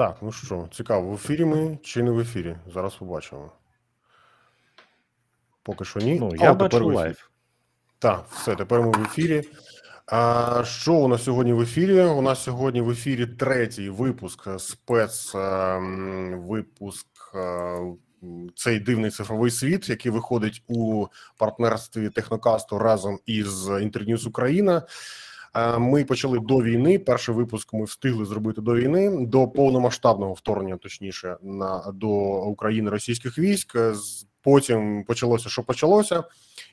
Так, ну що, цікаво, в ефірі ми чи не в ефірі? Зараз побачимо. Поки що ні. Ну, я О, бачу тепер live. Так, все, тепер ми в ефірі. А що у нас сьогодні в ефірі? У нас сьогодні в ефірі третій випуск е, спец ем, випуск е, м, цей дивний цифровий світ, який виходить у партнерстві Технокасту разом із Інтерньюз Україна. Е, Ми почали до війни. Перший випуск ми встигли зробити до війни, до повномасштабного вторгнення, точніше, на до України російських військ. Е, Потім почалося, що почалося.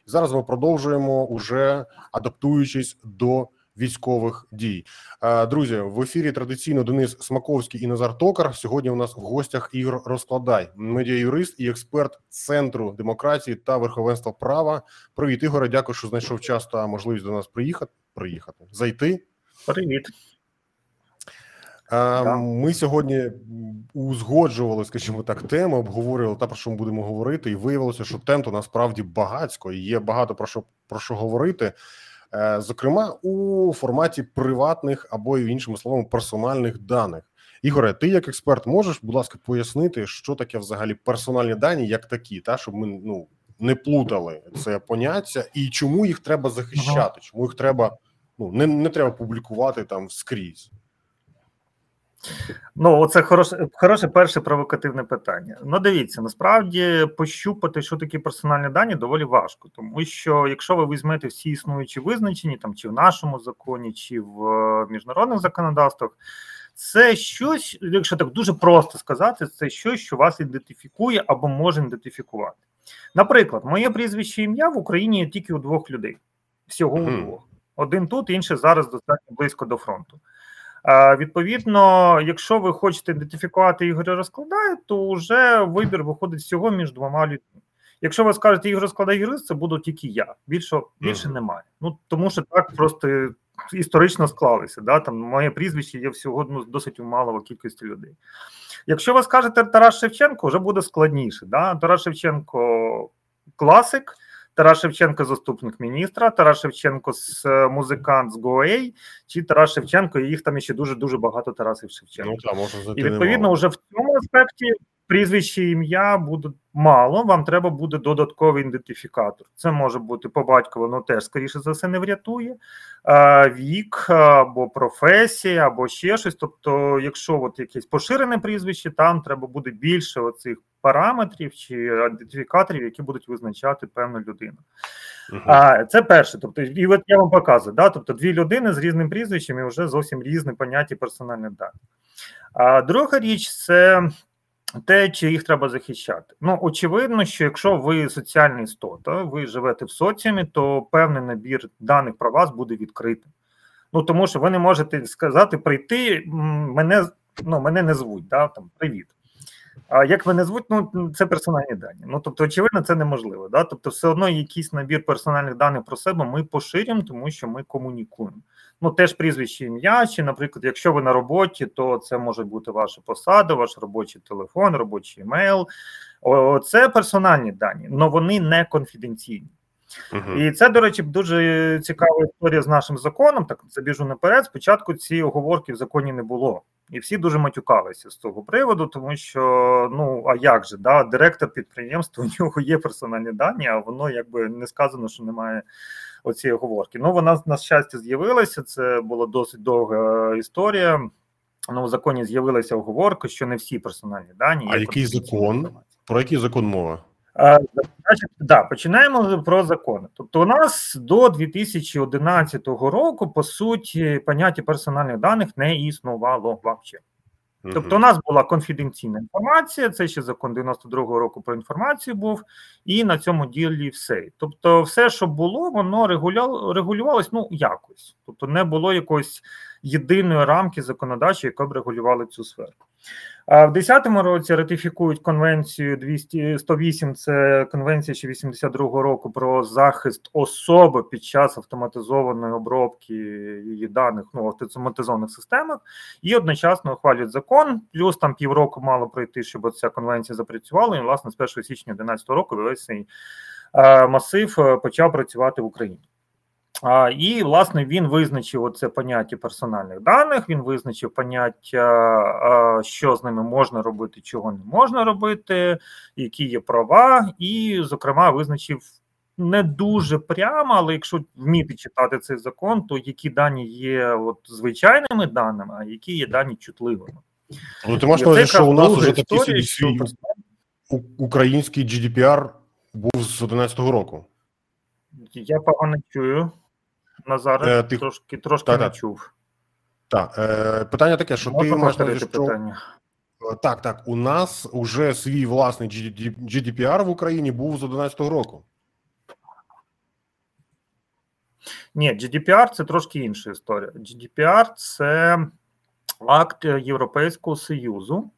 Зараз ми продовжуємо уже адаптуючись до військових дій. Е, Друзі, в ефірі традиційно Денис Смаковський і Назар Токар. Сьогодні у нас в гостях Ігор Розкладай, медіаюрист і експерт центру демократії та верховенства права. Привіт, Ігоре. Дякую, що знайшов час та можливість до нас приїхати. Приїхати, зайти. Привіт. Е, Ми сьогодні узгоджували, скажімо так, теми, обговорювали те, про що ми будемо говорити, і виявилося, що тем то насправді багатько і є багато про що про що говорити. Е, Зокрема, у форматі приватних або іншими словами персональних даних. Ігоре, ти як експерт можеш, будь ласка, пояснити, що таке взагалі персональні дані, як такі, та щоб ми ну не плутали це поняття, і чому їх треба захищати? Чому їх треба ну не, не треба публікувати там скрізь? Ну, це хороше, хороше перше провокативне питання. Ну, дивіться, насправді пощупати, що такі персональні дані, доволі важко, тому що якщо ви візьмете всі існуючі визначення, там чи в нашому законі, чи в е, міжнародних законодавствах, це щось, якщо так дуже просто сказати, це щось, що вас ідентифікує або може ідентифікувати. Наприклад, моє прізвище ім'я в Україні є тільки у двох людей, всього у двох. Один тут, інший зараз достатньо близько до фронту. Відповідно, якщо ви хочете ідентифікувати Ігоря розкладає, то вже вибір виходить всього між двома людьми. Якщо ви скажете Ігор розкладає юрист, це буду тільки я. Більше більше немає. Ну тому що так просто історично склалося. Да? Там моє прізвище є всього ну, досить малого кількості людей. Якщо ви скажете Тарас Шевченко, вже буде складніше. Да? Тарас Шевченко класик. Тарас Шевченко заступник міністра, Тарас Шевченко с- е, музикант з Гоей, чи Тарас Шевченко, і їх там ще дуже дуже багато Тарасів Шевченко. Ну та, може, І відповідно, немало. вже в цьому аспекті прізвище ім'я буде мало. Вам треба буде додатковий ідентифікатор. Це може бути по батькові, ну теж скоріше за все не врятує. Вік або професія, або ще щось. Тобто, якщо от якесь поширене прізвище, там треба буде більше оцих параметрів чи ідентифікаторів, які будуть визначати певну людину. А це перше. Тобто, і от я вам показую, да? тобто дві людини з різним прізвищем і вже зовсім різні поняття персональних даних. А друга річ це те, чи їх треба захищати. Ну, очевидно, що якщо ви соціальна істота, ви живете в соціумі, то певний набір даних про вас буде відкритим. Ну тому що ви не можете сказати прийти, мене ну, мене не звуть, да, там привіт. А як мене звуть, ну це персональні дані. Ну тобто, очевидно, це неможливо. Да? Тобто, все одно якийсь набір персональних даних про себе ми поширюємо, тому що ми комунікуємо. Ну, теж прізвище ім'я, чи, наприклад, якщо ви на роботі, то це може бути ваша посада, ваш робочий телефон, робочий емейл. Це персональні дані, але вони не конфіденційні. Мгм. І це, до речі, дуже цікава історія з нашим законом. Так забіжу наперед. Спочатку ці оговорки в законі не було, і всі дуже матюкалися з цього приводу, тому що ну а як же да, директор підприємства, у нього є персональні дані, а воно якби не сказано, що немає оцієї оговорки. Ну вона на щастя з'явилася. Це була досить довга історія. Ну, в законі з'явилася оговорка, що не всі персональні дані. А який закон? Про який закон мова? А, Значить, да, починаємо про закони. Тобто, у нас до 2011 року, по суті, поняття персональних даних не існувало вообще. Тобто, у нас була конфіденційна інформація, це ще закон 92-го року про інформацію був, і на цьому ділі все. Тобто, все, що було, воно регулювалось ну якось. Тобто, не було якоїсь єдиної рамки законодавчої, яка б регулювала цю сферу. А в 10-му році ратифікують конвенцію 200, 108, це конвенція ще 82-го року про захист особи під час автоматизованої обробки її даних ну, в автоматизованих системах, і одночасно ухвалюють закон. Плюс там півроку мало пройти, щоб ця конвенція запрацювала. І власне з 1 січня 2011 року весь цей е, масив е, почав працювати в Україні. А, І, власне, він визначив оце поняття персональних даних, він визначив поняття, що з ними можна робити, чого не можна робити, які є права, і, зокрема, визначив не дуже прямо, але якщо вміти читати цей закон, то які дані є от звичайними даними, а які є дані чутливими. Ну, ти маєш на увазі, що у нас вже такий свій український GDPR був з 11-го року. Я погано чую. Назар е, ти... трошки трошки не чув. Так, е, питання таке, що Можна ти маєш на що... питання. Е, так, так. У нас вже свій власний GDPR в Україні був з 11-го року. Ні, GDPR це трошки інша історія. GDPR це акт Європейського Союзу.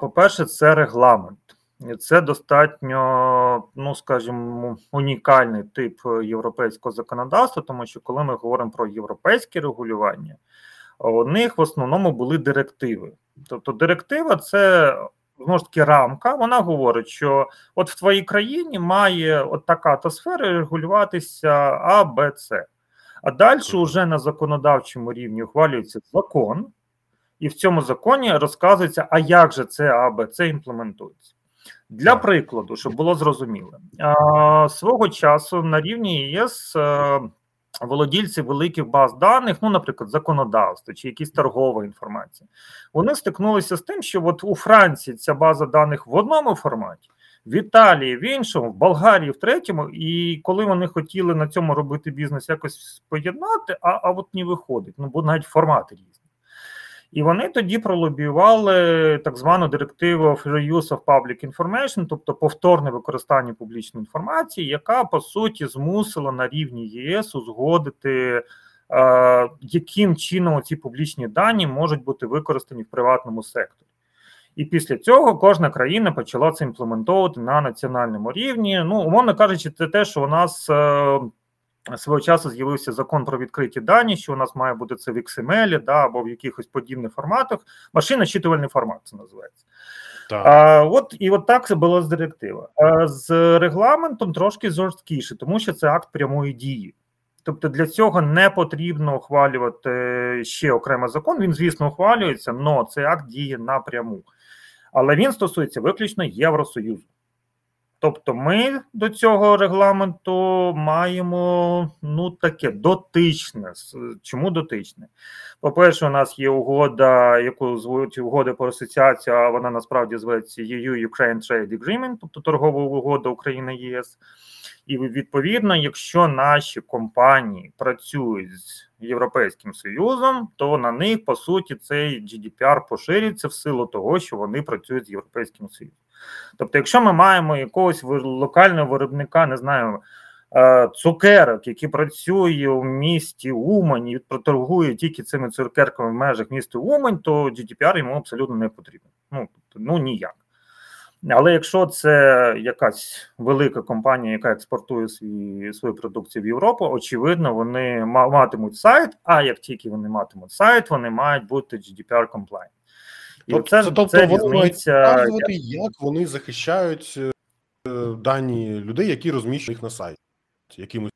По-перше, це регламент. Це достатньо, ну скажімо, унікальний тип європейського законодавства, тому що коли ми говоримо про європейське регулювання, у них в основному були директиви. Тобто, директива це знову ж таки рамка. Вона говорить, що от в твоїй країні має от така то сфера регулюватися А, Б, С. А далі вже на законодавчому рівні ухвалюється закон, і в цьому законі розказується, а як же це А, Б, С імплементується. Для прикладу, щоб було зрозуміло, свого часу на рівні ЄС е, володільці великих баз даних, ну, наприклад, законодавство чи якісь торгова інформація, вони стикнулися з тим, що от у Франції ця база даних в одному форматі, в Італії в іншому, в Болгарії в третьому, і коли вони хотіли на цьому робити бізнес, якось поєднати, а а от не виходить, ну бо навіть формати різні. І вони тоді пролобіювали так звану директиву of Reuse of Public Information, тобто повторне використання публічної інформації, яка по суті змусила на рівні ЄС узгодити, е, яким чином ці публічні дані можуть бути використані в приватному секторі. І після цього кожна країна почала це імплементовувати на національному рівні. Ну, умовно кажучи, це те, що у нас. Е, Свого часу з'явився закон про відкриті дані, що у нас має бути це в XML да, або в якихось подібних форматах. Машина щитувальний формат це називається. Так. А, От і от так це було з директива. А З регламентом трошки жорсткіше, тому що це акт прямої дії. Тобто для цього не потрібно ухвалювати ще окремий закон. Він, звісно, ухвалюється, але цей акт діє напряму. Але він стосується виключно Євросоюзу. Тобто, ми до цього регламенту маємо ну таке дотичне. Чому дотичне? По-перше, у нас є угода, яку звуть угода по асоціації, а вона насправді зветься EU Ukraine Trade Agreement, тобто торгова угода України ЄС. І відповідно, якщо наші компанії працюють з Європейським Союзом, то на них по суті цей GDPR поширюється в силу того, що вони працюють з Європейським Союзом. Тобто, якщо ми маємо якогось локального виробника, не знаю, е, цукерок, який працює у місті Умань і проторгує тільки цими цукерками в межах міста Умань, то GDPR йому абсолютно не потрібен. Ну, ну ніяк. Але якщо це якась велика компанія, яка експортує свій, свою продукцію в Європу, очевидно, вони матимуть сайт. А як тільки вони матимуть сайт, вони мають бути GDPR compliant. І тобто, це, тобто це вони різниця... як вони захищають е, дані людей, які розміщують їх на сайті. Якимось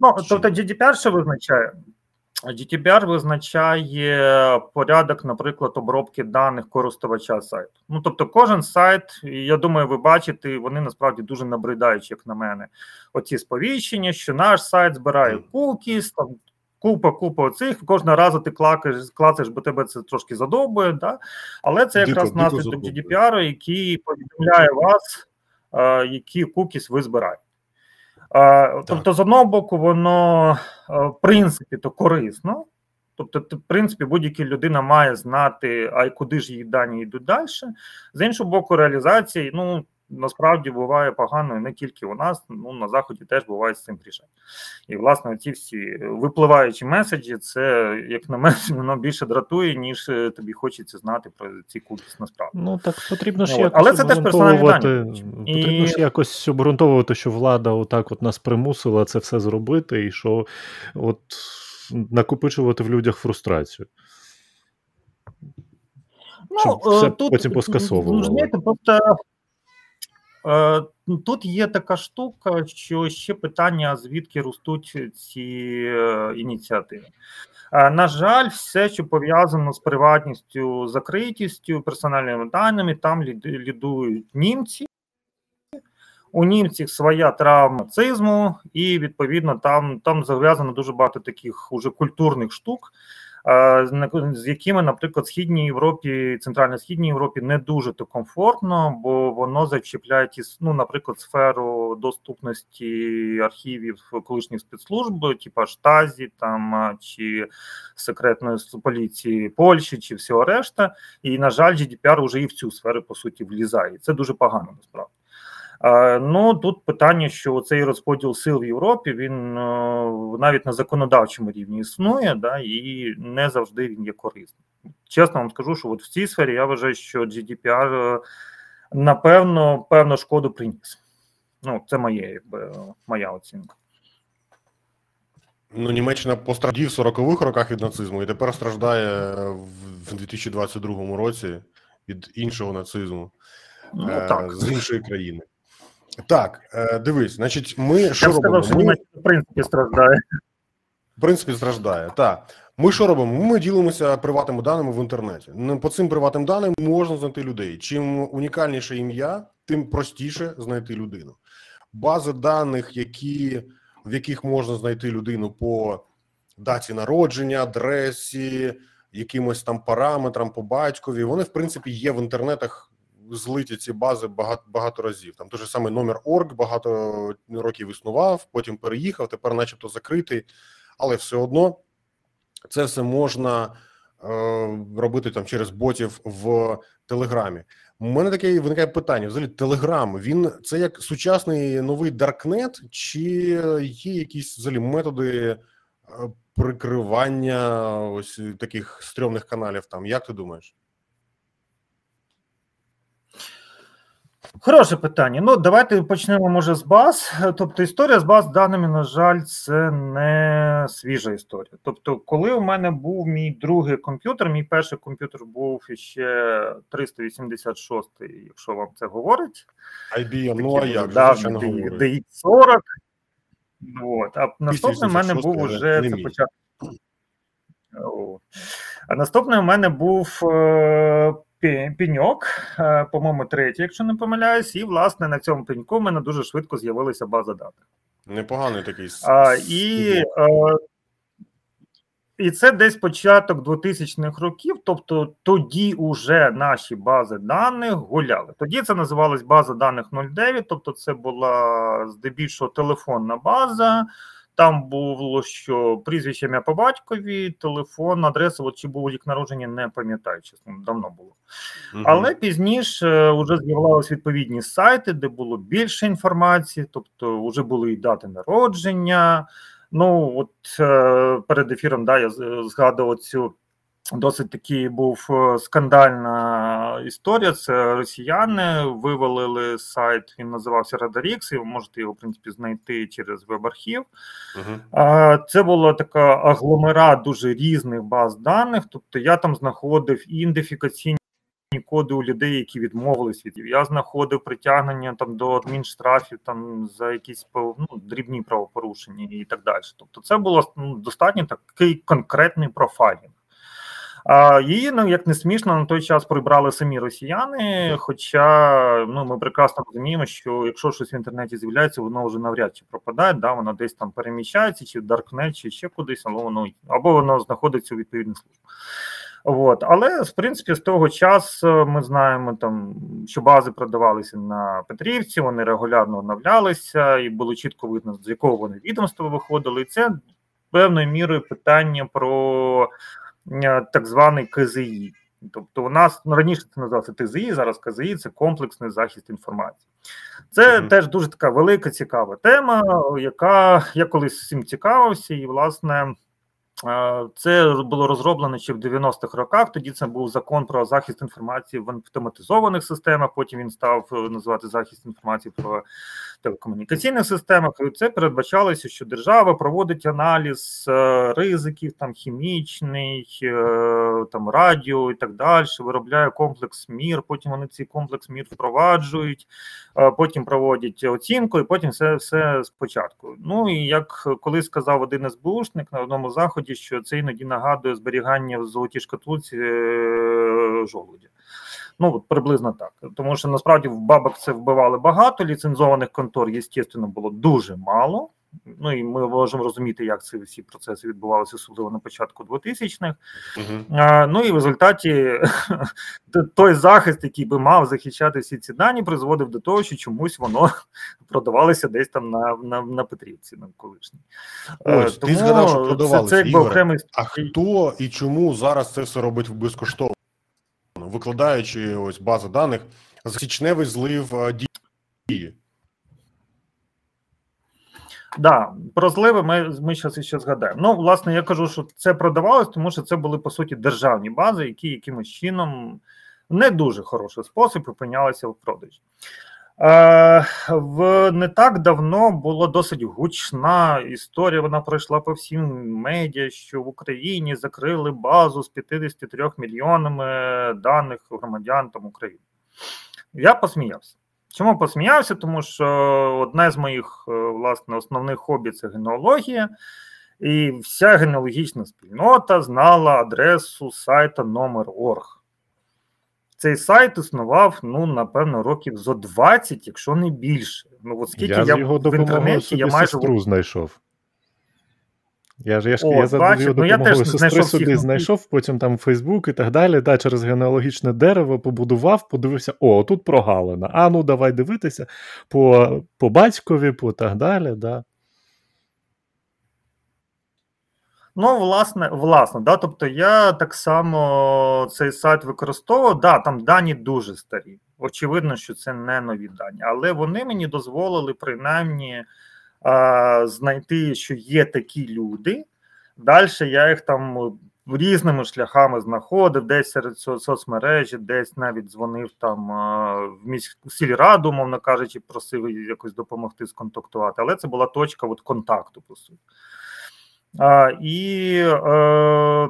Ну, тобто GDPR що визначає? GDPR визначає порядок, наприклад, обробки даних користувача сайту. Ну тобто, кожен сайт, я думаю, ви бачите, вони насправді дуже набридають, як на мене. Оці сповіщення, що наш сайт збирає кукіс, там купа, купа цих. Кожного разу ти клакаєш, клацаєш, бо тебе це трошки задовбує. Да? Але це якраз дико, наслідок дико GDPR, який повідомляє вас, а, які кукіс ви збираєте. А, тобто, з одного боку, воно в принципі то корисно. Тобто, в принципі, будь-яка людина має знати, а куди ж її дані йдуть далі. З іншого боку, реалізації, ну насправді буває погано не тільки у нас, ну на заході теж буває з цим гріше. І власне ці всі випливаючі меседжі, це як на мене воно більше дратує, ніж е, тобі хочеться знати про ці кукіс насправді. Ну так потрібно ж якось але це теж персональні дані. Потрібно ж якось обґрунтовувати, що влада отак от нас примусила це все зробити, і що от накопичувати в людях фрустрацію. Ну, Щоб все тут, потім поскасовувало. Ну, просто Е, тут є така штука, що ще питання, звідки ростуть ці е, ініціативи. На жаль, все, що пов'язано з приватністю, закритістю, персональними даними, там лідують німці. У німців своя травма цизму, і відповідно там там зав'язано дуже багато таких уже культурних штук, з якими, наприклад, східній Європі, центрально-східній Європі не дуже то комфортно, бо воно зачіпляє ну, наприклад, сферу доступності архівів колишніх спецслужб, типу штазі там чи секретної поліції Польщі, чи всього решта. І на жаль, GDPR вже і в цю сферу по суті влізає. Це дуже погано насправді. Ну тут питання, що цей розподіл сил в Європі він е, навіть на законодавчому рівні існує, да, і не завжди він є корисним. Чесно вам скажу, що от в цій сфері я вважаю, що GDPR е, напевно певну шкоду приніс. Ну, це моє, якби моя оцінка. Ну, Німеччина постраждає в 40-х роках від нацизму і тепер страждає в 2022 році від іншого нацизму ну, так. з іншої країни. Так, е, дивись, значить, ми що робимо? Сказав, ми... в принципі страждає. В принципі, страждає. Так. Ми що робимо? Ми ділимося приватними даними в інтернеті. По цим приватним даним можна знайти людей. Чим унікальніше ім'я, тим простіше знайти людину. Бази даних, які, в яких можна знайти людину по даті народження, адресі, якимось там параметрам по батькові, вони, в принципі, є в інтернетах злиті ці бази багато багато разів. Там той же самий номер орг багато років існував, потім переїхав, тепер, начебто, закритий, але все одно це все можна е, робити там через ботів в Телеграмі. У мене таке виникає питання: взагалі, Телеграм він це як сучасний новий Даркнет, чи є якісь взагалі методи е, прикривання ось таких стрьомних каналів? Там як ти думаєш? Хороше питання. Ну, давайте почнемо, може, з баз. Тобто, історія з баз даними, на жаль, це не свіжа історія. Тобто, коли у мене був мій другий комп'ютер, мій перший комп'ютер був ще 386, якщо вам це говорить. IBM, ну а як? DX40. От. А наступний у мене був уже це початок. А наступний у мене був пеньок, е, по-моєму, третій, якщо не помиляюсь, і власне на цьому пеньку в мене дуже швидко з'явилася база даних. Непоганий такий а, і, е, і це десь початок 2000-х років, тобто тоді уже наші бази даних гуляли. Тоді це називалась база даних 09, тобто це була здебільшого телефонна база. Там було що прізвище ім'я по батькові, телефон, адреса, от чи був рік народження, не пам'ятаю, чесно, давно було. Угу. Але пізніше вже з'являлися відповідні сайти, де було більше інформації, тобто вже були і дати народження. Ну, от е, перед ефіром да, я згадував цю Досить таки був е, скандальна історія. Це росіяни вивалили сайт. Він називався Radarix, і ви можете його в принципі знайти через веб-архів. Uh-huh. Це була така агломерат дуже різних баз даних. Тобто я там знаходив ідентифікаційні коди у людей, які відмовились від я знаходив притягнення там до адмінштрафів там за якісь ну, дрібні правопорушення і так далі. Тобто, це було ну, достатньо такий конкретний профайлінг. Її, ну як не смішно, на той час прибрали самі росіяни. Хоча ну ми прекрасно розуміємо, що якщо щось в інтернеті з'являється, воно вже навряд чи пропадає, да, воно десь там переміщається, чи в Даркнет, чи ще кудись, але воно або воно знаходиться у відповідних службах. От. Але в принципі з того часу ми знаємо, там що бази продавалися на Петрівці, вони регулярно оновлялися, і було чітко видно, з якого вони відомства виходили. І це певною мірою питання про Е, так званий КЗІ. Тобто, у нас ну, раніше це називався ТЗІ, зараз КЗІ це комплексний захист інформації. Це mm-hmm. теж дуже така велика, цікава тема, яка я колись цим цікавився, і, власне, е, це було розроблено ще в 90-х роках. Тоді це був закон про захист інформації в автоматизованих системах. Потім він став е, називати захист інформації про телекомунікаційних системах. Це передбачалося, що держава проводить аналіз е, ризиків, там хімічний, е, там радіо і так далі. Виробляє комплекс мір. Потім вони цей комплекс мір впроваджують, е, потім проводять оцінку, і потім все все спочатку. Ну і як колись сказав один СБУшник на одному заході, що це іноді нагадує зберігання в золотій шкатулці жолуді. Ну от приблизно так. Тому що насправді в бабок це вбивали багато. Ліцензованих контор, звісно, було дуже мало. Ну і ми можемо розуміти, як ці всі процеси відбувалися, особливо на початку 2000-х. Uh-huh. А, Ну і в результаті той захист, який би мав захищати всі ці дані, призводив до того, що чомусь воно продавалося десь там на на, на Петрівці, на колишній. Ось, Тому ти згадав, що продавалося. Це, це якби окремий... А хто і чому зараз це все робить безкоштовно? Викладаючи ось базу даних за січневий злив е, дії. Да, про зливи ми ми зараз ще згадаємо. Ну, власне, я кажу, що це продавалось, тому що це були по суті державні бази, які якимось чином не дуже хороший спосіб опинялися в продажі. Е, в не так давно була досить гучна історія. Вона пройшла по всім медіа, що в Україні закрили базу з 53 мільйонами даних громадян там України. Я посміявся. Чому посміявся? Тому що одне з моїх е, власне основних хобі це генеалогія, і вся генеалогічна спільнота знала адресу сайта номер орг. Цей сайт існував, ну, напевно, років зо 20, якщо не більше. Ну, от скільки я, я його в інтернеті я майже сестру знайшов. Я ж я ж О, я за його ну, я сестри собі знайшов, потім там Фейсбук і так далі. Да, Через генеалогічне дерево побудував, подивився: о, тут прогалина. А ну давай дивитися по по батькові, по так далі. Да. Ну, власне, власне, да, тобто я так само цей сайт використовував. Да, там дані дуже старі. Очевидно, що це не нові дані, але вони мені дозволили принаймні а, знайти, що є такі люди. Далі я їх там різними шляхами знаходив, десь серед соцмережі, десь навіть дзвонив там в міську сільраду, мовно кажучи, просив якось допомогти сконтактувати. Але це була точка от контакту, по суті. І е,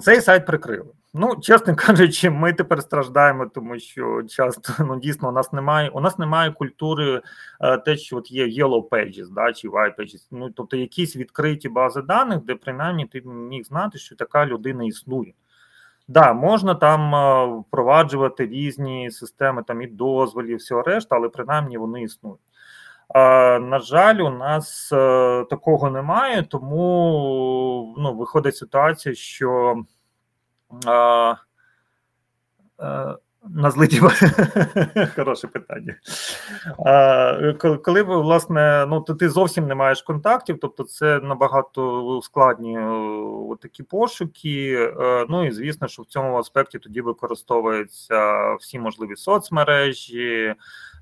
цей сайт прикрили. Ну, чесно кажучи, ми тепер страждаємо, тому що часто ну дійсно у нас немає. У нас немає культури е, те, що от є Yellow Pages, да, чи White Pages, Ну тобто якісь відкриті бази даних, де принаймні ти міг знати, що така людина існує. Да, можна там е, впроваджувати різні системи там і дозволів, всього решта, але принаймні вони існують. На жаль, у нас е, такого немає, тому ну, виходить ситуація, що а, а, на злиті хороше питання. А, Коли власне ну, ти зовсім не маєш контактів, тобто це набагато ускладнює такі пошуки. Е, ну і звісно, що в цьому аспекті тоді використовуються всі можливі соцмережі.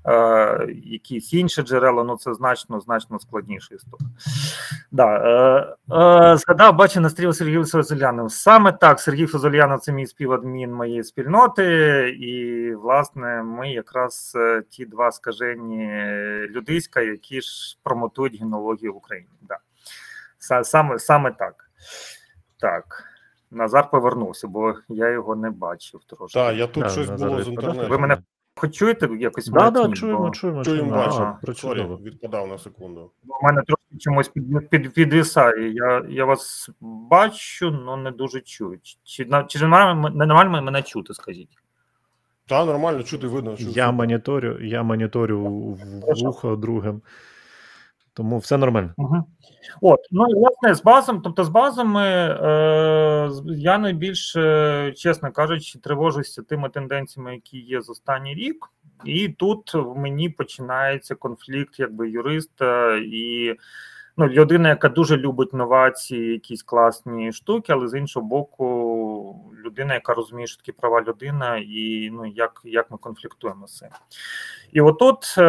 Е, якісь інші джерела, ну це значно значно складніша історія. Да, е, е, Згадав, бачу на стріл Сергію Фозолянов. Саме так, Сергій Фозолянов це мій співадмін моєї спільноти, і, власне, ми якраз ті два скажені людиська, які ж промотують генологію в Україні. Да. Саме, Саме так. Так. Назар повернувся, бо я його не бачив трошки. Так, я тут да, щось було з інтернету. Ви мене Хоч чуєте якось да, да, чуємо, бо... чуємо, чуємо, бачимо. Sorry, відпадав на секунду. У мене трошки чомусь під, під, підвисає. Я я вас бачу, але не дуже чую. Чи чи нормально, нормально мене чути, скажіть? Так, нормально чути, видно. Чути. я моніторю, я моніторю вухо другим. Тому все нормально. Угу. От, ну і власне з базом, тобто з базами е, я найбільш, чесно кажучи, тривожуся тими тенденціями, які є з останній рік, і тут в мені починається конфлікт, якби юриста і ну, людина, яка дуже любить новації, якісь класні штуки, але з іншого боку, людина, яка розуміє, що такі права людина, і ну як як ми конфліктуємо з цим. І отут е,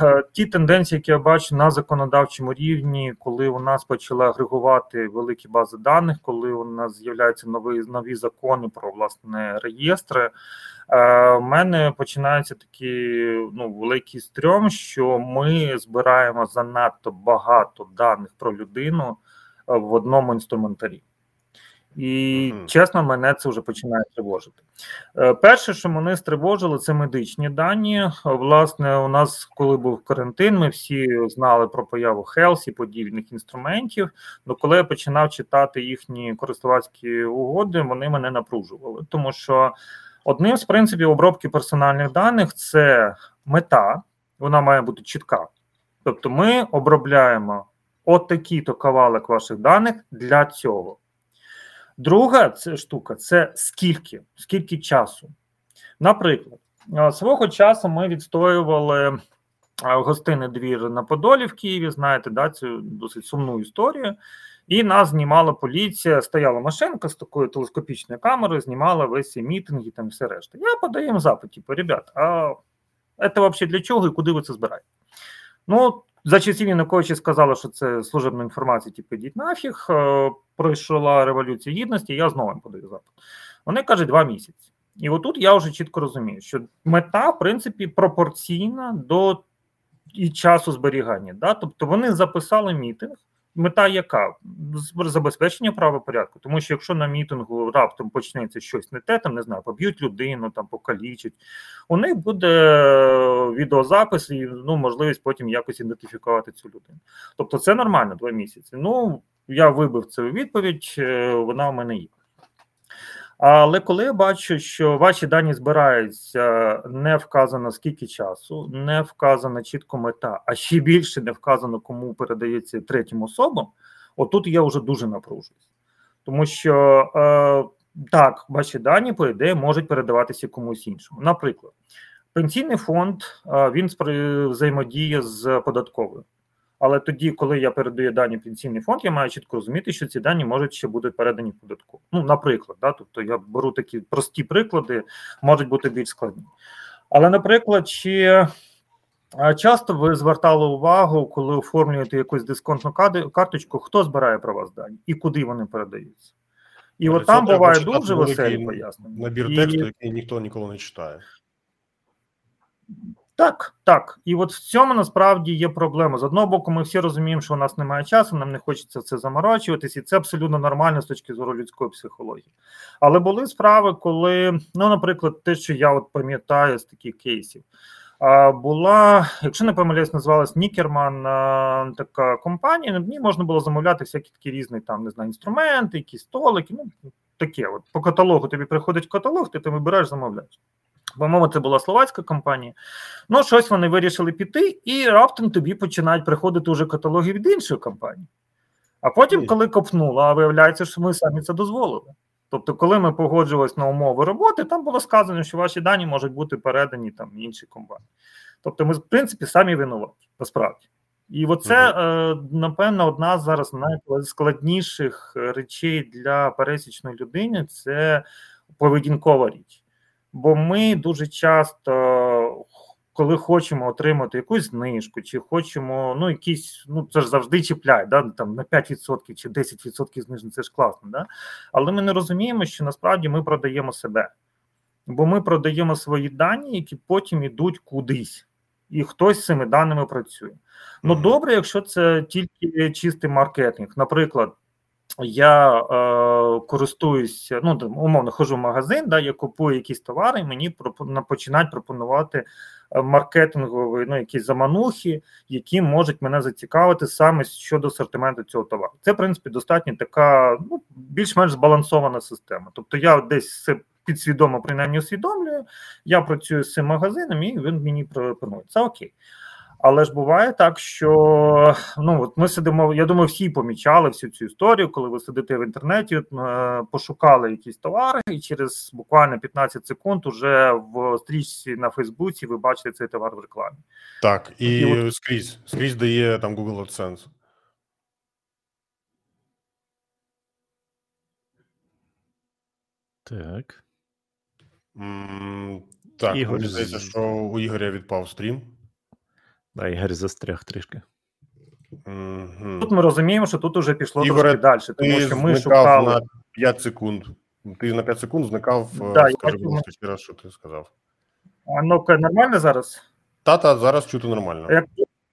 е, ті тенденції, які я бачу на законодавчому рівні, коли у нас почали агрегувати великі бази даних, коли у нас з'являються нові нові закони про власне реєстри. в мене починається такий ну, великий стрьом, що ми збираємо занадто багато даних про людину в одному інструментарі. І mm-hmm. чесно, мене це вже починає тривожити. Е, перше, що мене стривожило, це медичні дані. Власне, у нас, коли був карантин, ми всі знали про появу Хелсі, подібних інструментів. Ну коли я починав читати їхні користувацькі угоди, вони мене напружували. Тому що одним з принципів обробки персональних даних це мета, вона має бути чітка. Тобто, ми обробляємо от такий-то кавалик ваших даних для цього. Друга це штука це скільки, скільки часу. Наприклад, свого часу ми відстоювали гостинний двір на Подолі в Києві. Знаєте, да, цю досить сумну історію. І нас знімала поліція, стояла машинка з такою телескопічною камерою, знімала весь ці мітинги там все решта. Я подаю їм запит, типу, ребят, а це взагалі для чого і куди ви це збираєте? Ну, за часів Януковича сказали, що це служебна інформація, типу, йдіть нафіг. Е, пройшла революція гідності, я знову подаю запит. Вони кажуть два місяці. І отут я вже чітко розумію, що мета, в принципі, пропорційна до і часу зберігання. Да? Тобто вони записали мітинг, Мета яка забезпечення правопорядку, тому що якщо на мітингу раптом почнеться щось не те, там не знаю, поб'ють людину, там покалічать, у них буде відеозапис і ну можливість потім якось ідентифікувати цю людину. Тобто, це нормально два місяці. Ну я вибив цю відповідь, е, вона в мене є. Але коли я бачу, що ваші дані збираються, не вказано скільки часу, не вказана чітко мета, а ще більше не вказано, кому передається третім особам, отут я вже дуже напружуюсь. Тому що е, так, ваші дані, по ідеї, можуть передаватися комусь іншому. Наприклад, пенсійний фонд е, він взаємодіє з податковою. Але тоді, коли я передаю дані в пенсійний фонд, я маю чітко розуміти, що ці дані можуть ще бути передані в податку. Ну, наприклад, да, тобто я беру такі прості приклади, можуть бути більш складні. Але, наприклад, чи часто ви звертали увагу, коли оформлюєте якусь дисконтну карточку, хто збирає про вас дані і куди вони передаються? І от там буває дуже веселі пояснення. Набір тексту, який ніхто ніколи не читає. Так, так. І от в цьому насправді є проблема. З одного боку, ми всі розуміємо, що у нас немає часу, нам не хочеться це заморочуватись, і це абсолютно нормально з точки зору людської психології. Але були справи, коли, ну, наприклад, те, що я от пам'ятаю з таких кейсів, була, якщо не помиляюсь, називалась Нікерман така компанія. В ній можна було замовляти всякі такі різні там не знаю, інструменти, якісь столики. Ну таке. От по каталогу тобі приходить каталог, ти там вибираєш, замовляєш. По-моєму, це була словацька компанія. Ну, щось вони вирішили піти, і раптом тобі починають приходити вже каталоги від іншої компанії. А потім, коли копнуло, а виявляється, що ми самі це дозволили. Тобто, коли ми погоджувалися на умови роботи, там було сказано, що ваші дані можуть бути передані там іншій компанії. Тобто, ми, в принципі, самі винуваті, насправді. І оце, е, напевно, одна з зараз найскладніших речей для пересічної людини це поведінкова річ. Бо ми дуже часто, коли хочемо отримати якусь знижку, чи хочемо, ну, якісь, ну це ж завжди чіпляє, да, там на 5% чи 10% зниження, це ж класно, да? але ми не розуміємо, що насправді ми продаємо себе, бо ми продаємо свої дані, які потім йдуть кудись, і хтось з цими даними працює. Ну добре, якщо це тільки чистий маркетинг, наприклад я е, користуюся, ну умовно хожу в магазин, да, я купую якісь товари, і мені починають пропонувати е, маркетингові ну, якісь заманухи, які можуть мене зацікавити саме щодо асортименту цього товару. Це, в принципі, достатньо така ну, більш-менш збалансована система. Тобто я десь підсвідомо принаймні усвідомлюю, я працюю з цим магазином, і він мені пропонує. Це окей. Але ж буває так, що ну от ми сидимо. Я думаю, всі помічали всю цю історію, коли ви сидите в інтернеті, е, пошукали якісь товари, і через буквально 15 секунд уже в стрічці на Фейсбуці ви бачите цей товар в рекламі. Так, і, і от... скрізь скрізь дає там Google AdSense. Так. Mm, так, Ігор... мені здається, що у Ігоря відпав стрім. Да, Ігор застряг трішки. Тут ми розуміємо, що тут уже пішло Ігоре, трошки далі, тому що ми шукали. на 5 секунд. Ти на 5 секунд зникав. Да, Скажи, я... ще раз, що ти сказав. А ну-ка, нормально зараз? Та-та, зараз чути нормально. Як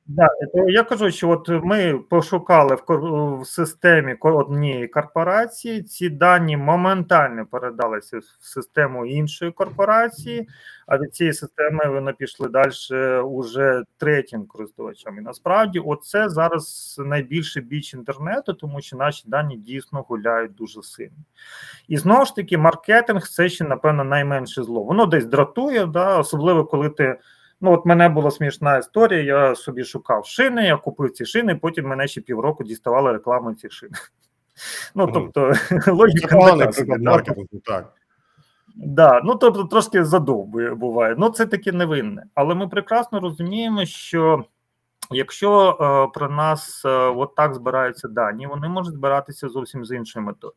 Да, то я кажу, що от ми пошукали в, в системі однієї корпорації. Ці дані моментально передалися в систему іншої корпорації, а від цієї системи вони пішли далі уже третім користувачам. І насправді, оце зараз найбільший біч інтернету, тому що наші дані дійсно гуляють дуже сильно. І знову ж таки, маркетинг це ще, напевно, найменше зло. Воно десь дратує, да, особливо коли ти. Ну, от мене була смішна історія. Я собі шукав шини, я купив ці шини, потім мене ще півроку діставали рекламу цих шин. Ну, тобто, логіка не така. так. Да, ну тобто трошки задовбує буває. Ну, це таке невинне. Але ми прекрасно розуміємо, що якщо е, про нас е, от так збираються дані, вони можуть збиратися зовсім з іншою метою.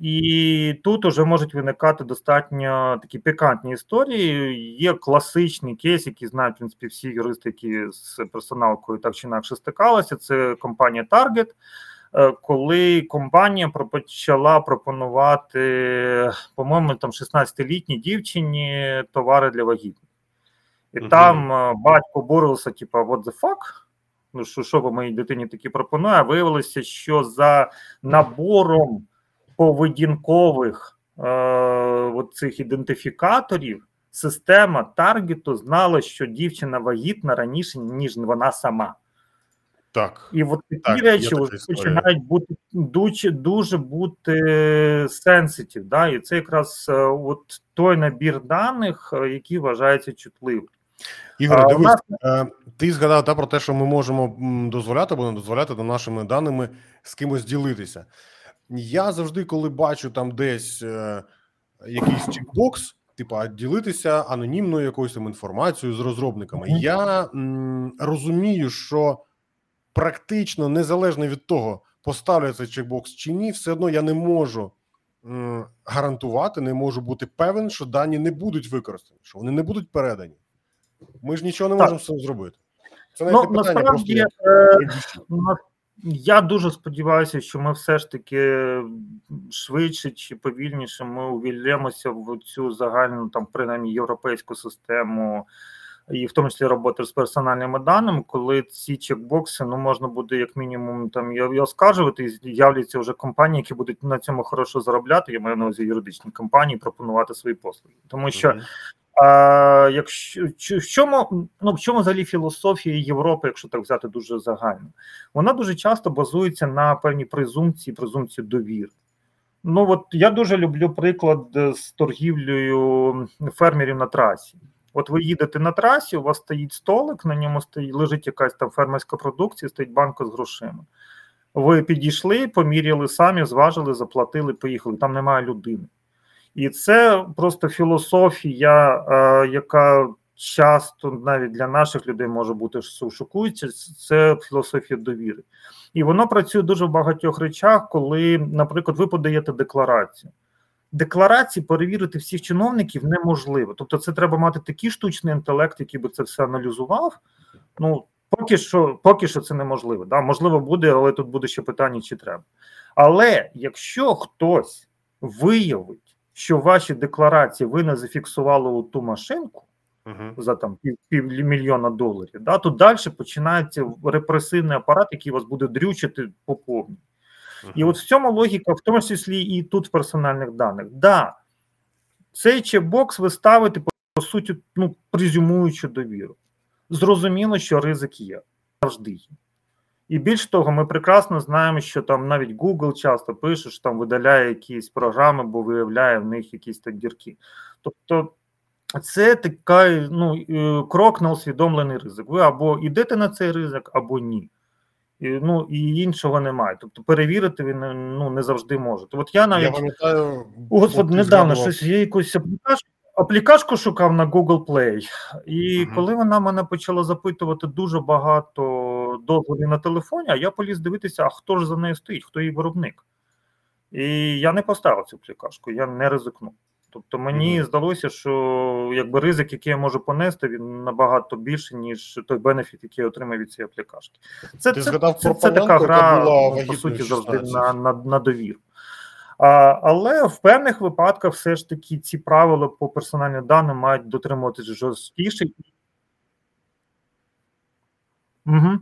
І тут уже можуть виникати достатньо такі пікантні історії. Є класичний кейс, який знають в принципі всі юристи, які з персоналкою так чи інакше стикалися. Це компанія Target, е, коли компанія почала пропонувати, по-моєму, там 16-літній дівчині товари для вагітних. І угу. там е, батько боровся, типу, what the fuck? Ну, що що ви моїй дитині такі пропонує? А виявилося, що за набором поведінкових е, цих ідентифікаторів система таргету знала, що дівчина вагітна раніше, ніж вона сама. Так. І от такі так, речі починають бути дуже дуже бути сенситив. Да? І це якраз е, от той набір даних, е, який вважається чутливим. Ігор, дивись, нас... Е, ти згадав та, про те, що ми можемо дозволяти або не дозволяти до нашими даними з кимось ділитися. Я завжди, коли бачу там десь е, якийсь чекбокс, типа ділитися анонімною якоюсь там інформацією з розробниками, я м, розумію, що практично незалежно від того, поставлю цей чекбокс чи ні, все одно я не можу м, гарантувати, не можу бути певен, що дані не будуть використані, що вони не будуть передані. Ми ж нічого не можемо з цим зробити. Це навіть ну, питання просто. Як, е, я дуже сподіваюся, що ми все ж таки швидше чи повільніше ми увільнемося в цю загальну там принаймні європейську систему, і в тому числі роботи з персональними даними, коли ці чекбокси ну можна буде як мінімум там і оскаржувати, і з'являться вже компанії, які будуть на цьому хорошо заробляти. Я маю на увазі юридичні компанії пропонувати свої послуги, тому що якщо в чому ну в чому взагалі філософія Європи, якщо так взяти дуже загально, вона дуже часто базується на певній презумпції, презумпції довіри. Ну от я дуже люблю приклад з торгівлею фермерів на трасі. От ви їдете на трасі, у вас стоїть столик, на ньому стоїть, лежить якась там фермерська продукція, стоїть банка з грошима. Ви підійшли, поміряли самі, зважили, заплатили, поїхали. Там немає людини. І це просто філософія, е, яка часто навіть для наших людей може бути шокуюча, це філософія довіри. І воно працює дуже в багатьох речах, коли, наприклад, ви подаєте декларацію. Декларації перевірити всіх чиновників неможливо. Тобто, це треба мати такий штучний інтелект, який би це все аналізував. Ну, поки що поки що це неможливо. Да? Можливо, буде, але тут буде ще питання, чи треба. Але якщо хтось виявить, що ваші декларації ви не зафіксували у ту машинку uh-huh. за там пів, пів мільйона доларів, да, то далі починається репресивний апарат, який вас буде дрючити по повній. Uh-huh. І от в цьому логіка, в тому числі і тут в персональних даних. Да, цей чекбокс ви ставите, по, по суті, ну, презюмуючи довіру. Зрозуміло, що ризик є завжди є. І більш того, ми прекрасно знаємо, що там навіть Google часто пише, що там видаляє якісь програми, бо виявляє в них якісь так дірки. Тобто це такий ну, е, крок на усвідомлений ризик. Ви або йдете на цей ризик, або ні. І, Ну і іншого немає. Тобто перевірити він ну, не завжди можете. От я навіть я пам'ятаю, Господи, недавно щось є якусь аплікашку, аплікашку шукав на Google Play, і угу. коли вона мене почала запитувати дуже багато дозволі на телефоні, а я поліз дивитися, а хто ж за нею стоїть, хто її виробник. І я не поставив цю плікашку, я не ризикнув. Тобто мені mm-hmm. здалося, що якби ризик, який я можу понести, він набагато більше, ніж той бенефіт, який я отримав від цієї аплікашки. Це це, це, це, це така гра, по суті, завжди на, на, на довіру. А, Але в певних випадках все ж таки ці правила по персональним даним мають дотримуватися жорсткіше. Угу.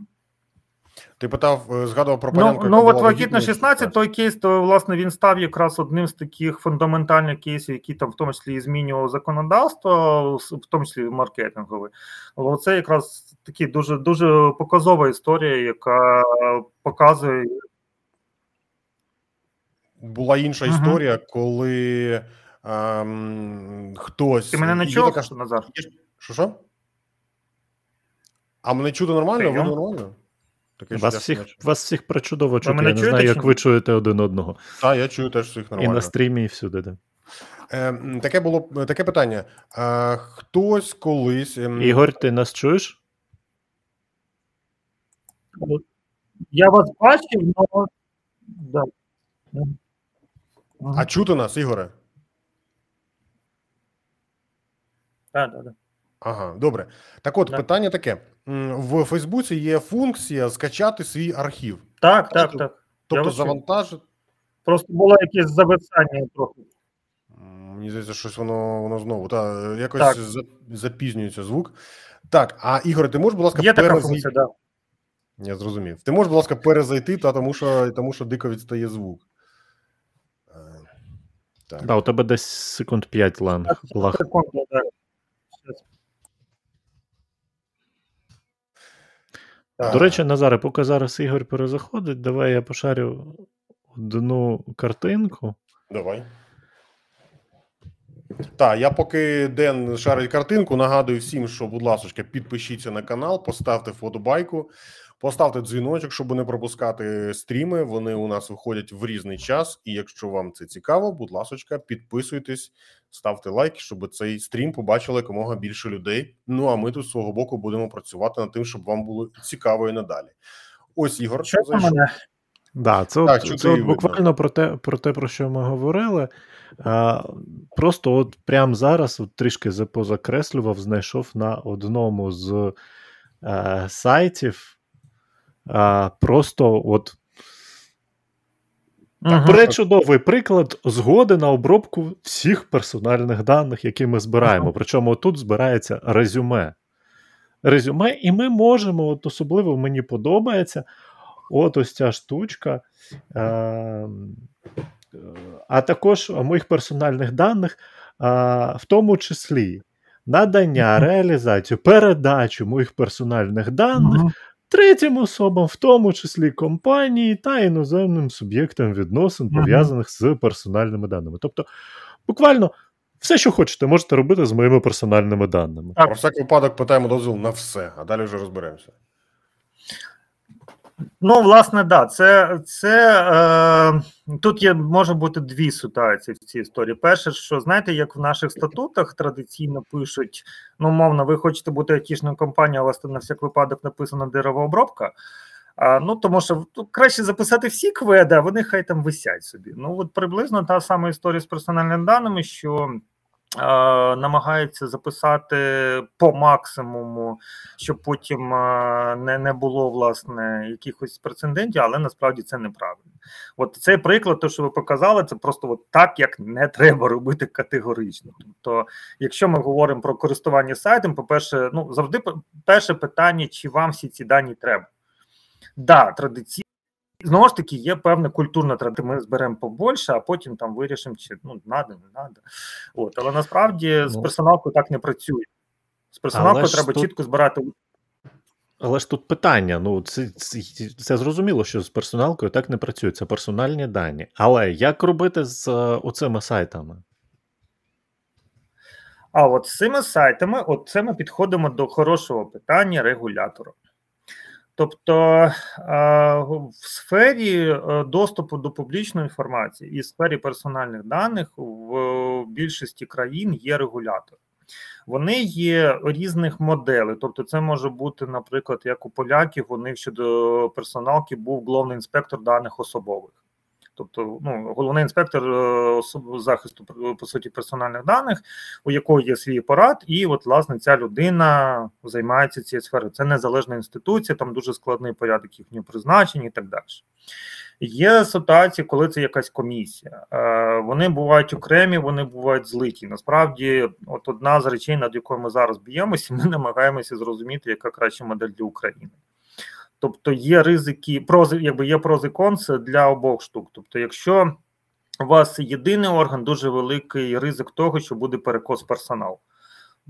Ти питав, е, згадував про панянку, Ну, ну от вагітна 16, той кейс, то власне він став якраз одним з таких фундаментальних кейсів, які там в тому числі і змінював законодавство, в тому числі маркетингове. Але це якраз такі дуже дуже показова історія, яка показує. Була інша угу. історія, коли ем, хтось. Ти мене не чув, така... Назар? Що що? А мене чути нормально? Ви нормально? Таке вас всіх вас всіх причудово чути. Я не знаю, як ви чуєте один одного. Так, я чую теж всіх нормально. І на стрімі, і всюди. Да. Е, Таке було таке питання. Е, Хтось колись. Е... Ігор, ти нас чуєш? Я вас бачив, але. Да. А чути нас, Ігоре? Так, так, так. Ага, добре. Так от, да. питання таке: в Фейсбуці є функція скачати свій архів. Так, так, тобто, так. Тобто завантажити. Просто було якесь зависання трохи. Мені здається, щось воно воно знову. Та, якось так. запізнюється звук. Так, а Ігор, ти можеш, будь ласка, Є перез... така функція, да. Я зрозумів. Ти можеш, будь ласка, перезайти, та, тому що тому що дико відстає звук. Е, так. Да, у тебе десь секунд 5 ланг. Секунд, так. До речі, Назаре, поки зараз Ігор перезаходить, давай я пошарю одну картинку. Давай. Так, я поки Ден шарить картинку, нагадую всім, що, будь ласка, підпишіться на канал, поставте фотобайку. Поставте дзвіночок, щоб не пропускати стріми. Вони у нас виходять в різний час. І якщо вам це цікаво, будь ласка, підписуйтесь, ставте лайк, щоб цей стрім побачили якомога більше людей. Ну а ми тут з свого боку будемо працювати над тим, щоб вам було цікаво і надалі. Ось Ігор, що мене? Да, це так, от, це от буквально про те, про те, про що ми говорили. А, Просто от прямо зараз от трішки позакреслював, знайшов на одному з а, е, сайтів а, просто от. Так, Пречудовий приклад згоди на обробку всіх персональних даних, які ми збираємо. Причому тут збирається резюме. Резюме, і ми можемо, от особливо мені подобається, от ось ця штучка. А, а також моїх персональних даних, а, в тому числі надання, реалізацію, передачу моїх персональних даних третім особам, в тому числі компанії та іноземним суб'єктам відносин, пов'язаних з персональними даними. Тобто, буквально. Все, що хочете, можете робити з моїми персональними даними. Про всяк випадок питаємо дозвіл на все, а далі вже розберемося. Ну, власне, да, це це е, тут є може бути дві ситуації в цій історії. Перше, що знаєте, як в наших статутах традиційно пишуть: ну, мовно, ви хочете бути айтішною компанією, у вас на всяк випадок написана деревообробка. А, Ну, тому що ну, краще записати всі кведи, а вони хай там висять собі. Ну, от приблизно та сама історія з персональними даними, що намагається записати по максимуму, щоб потім не не було власне якихось прецедентів, але насправді це неправильно. От цей приклад, то що ви показали, це просто от так, як не треба робити категорично. Тобто, якщо ми говоримо про користування сайтом, по перше, ну завжди перше питання, чи вам всі ці дані треба. Да, традиційно Знову ж таки, є певна культурна традиція. Ми зберемо побольше, а потім там вирішимо, чи ну надо, не надо. От, але насправді з ну. персоналкою так не працює. З персоналкою треба тут... чітко збирати. Але ж тут питання: ну це, це це, зрозуміло, що з персоналкою так не працює. Це персональні дані. Але як робити з оцими сайтами? А от з цими сайтами, от це ми підходимо до хорошого питання регулятора. Тобто в сфері е, доступу до публічної інформації і в сфері персональних даних в більшості країн є регулятор. Вони є різних моделей. Тобто, це може бути, наприклад, як у поляків, них щодо персоналки був головний інспектор даних особових. Тобто ну, головний інспектор е, захисту по суті персональних даних, у якого є свій апарат, і от власне ця людина займається цією сферою. Це незалежна інституція, там дуже складний порядок їхнього призначення і так далі. Є ситуації, коли це якась комісія. Е, вони бувають окремі, вони бувають злиті. Насправді, от одна з речей, над якою ми зараз б'ємося, ми намагаємося зрозуміти, яка краща модель для України. Тобто є ризики, прози, якби є прози конси для обох штук. Тобто, якщо у вас єдиний орган, дуже великий ризик того, що буде перекос персоналу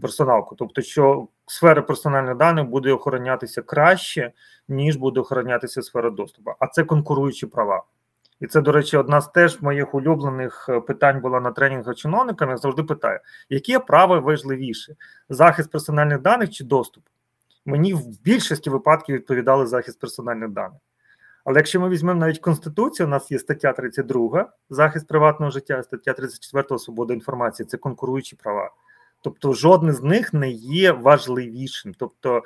персоналку, тобто, що сфера персональних даних буде охоронятися краще, ніж буде охоронятися сфера доступу, а це конкуруючі права. І це, до речі, одна з теж моїх улюблених е, питань була на тренінгах чиновниками. Завжди питаю, яке право важливіше: захист персональних даних чи доступ? Мені в більшості випадків відповідали захист персональних даних. Але якщо ми візьмемо навіть Конституцію, у нас є стаття 32, захист приватного життя, стаття 34 свобода інформації це конкуруючі права. Тобто, жодне з них не є важливішим. Тобто,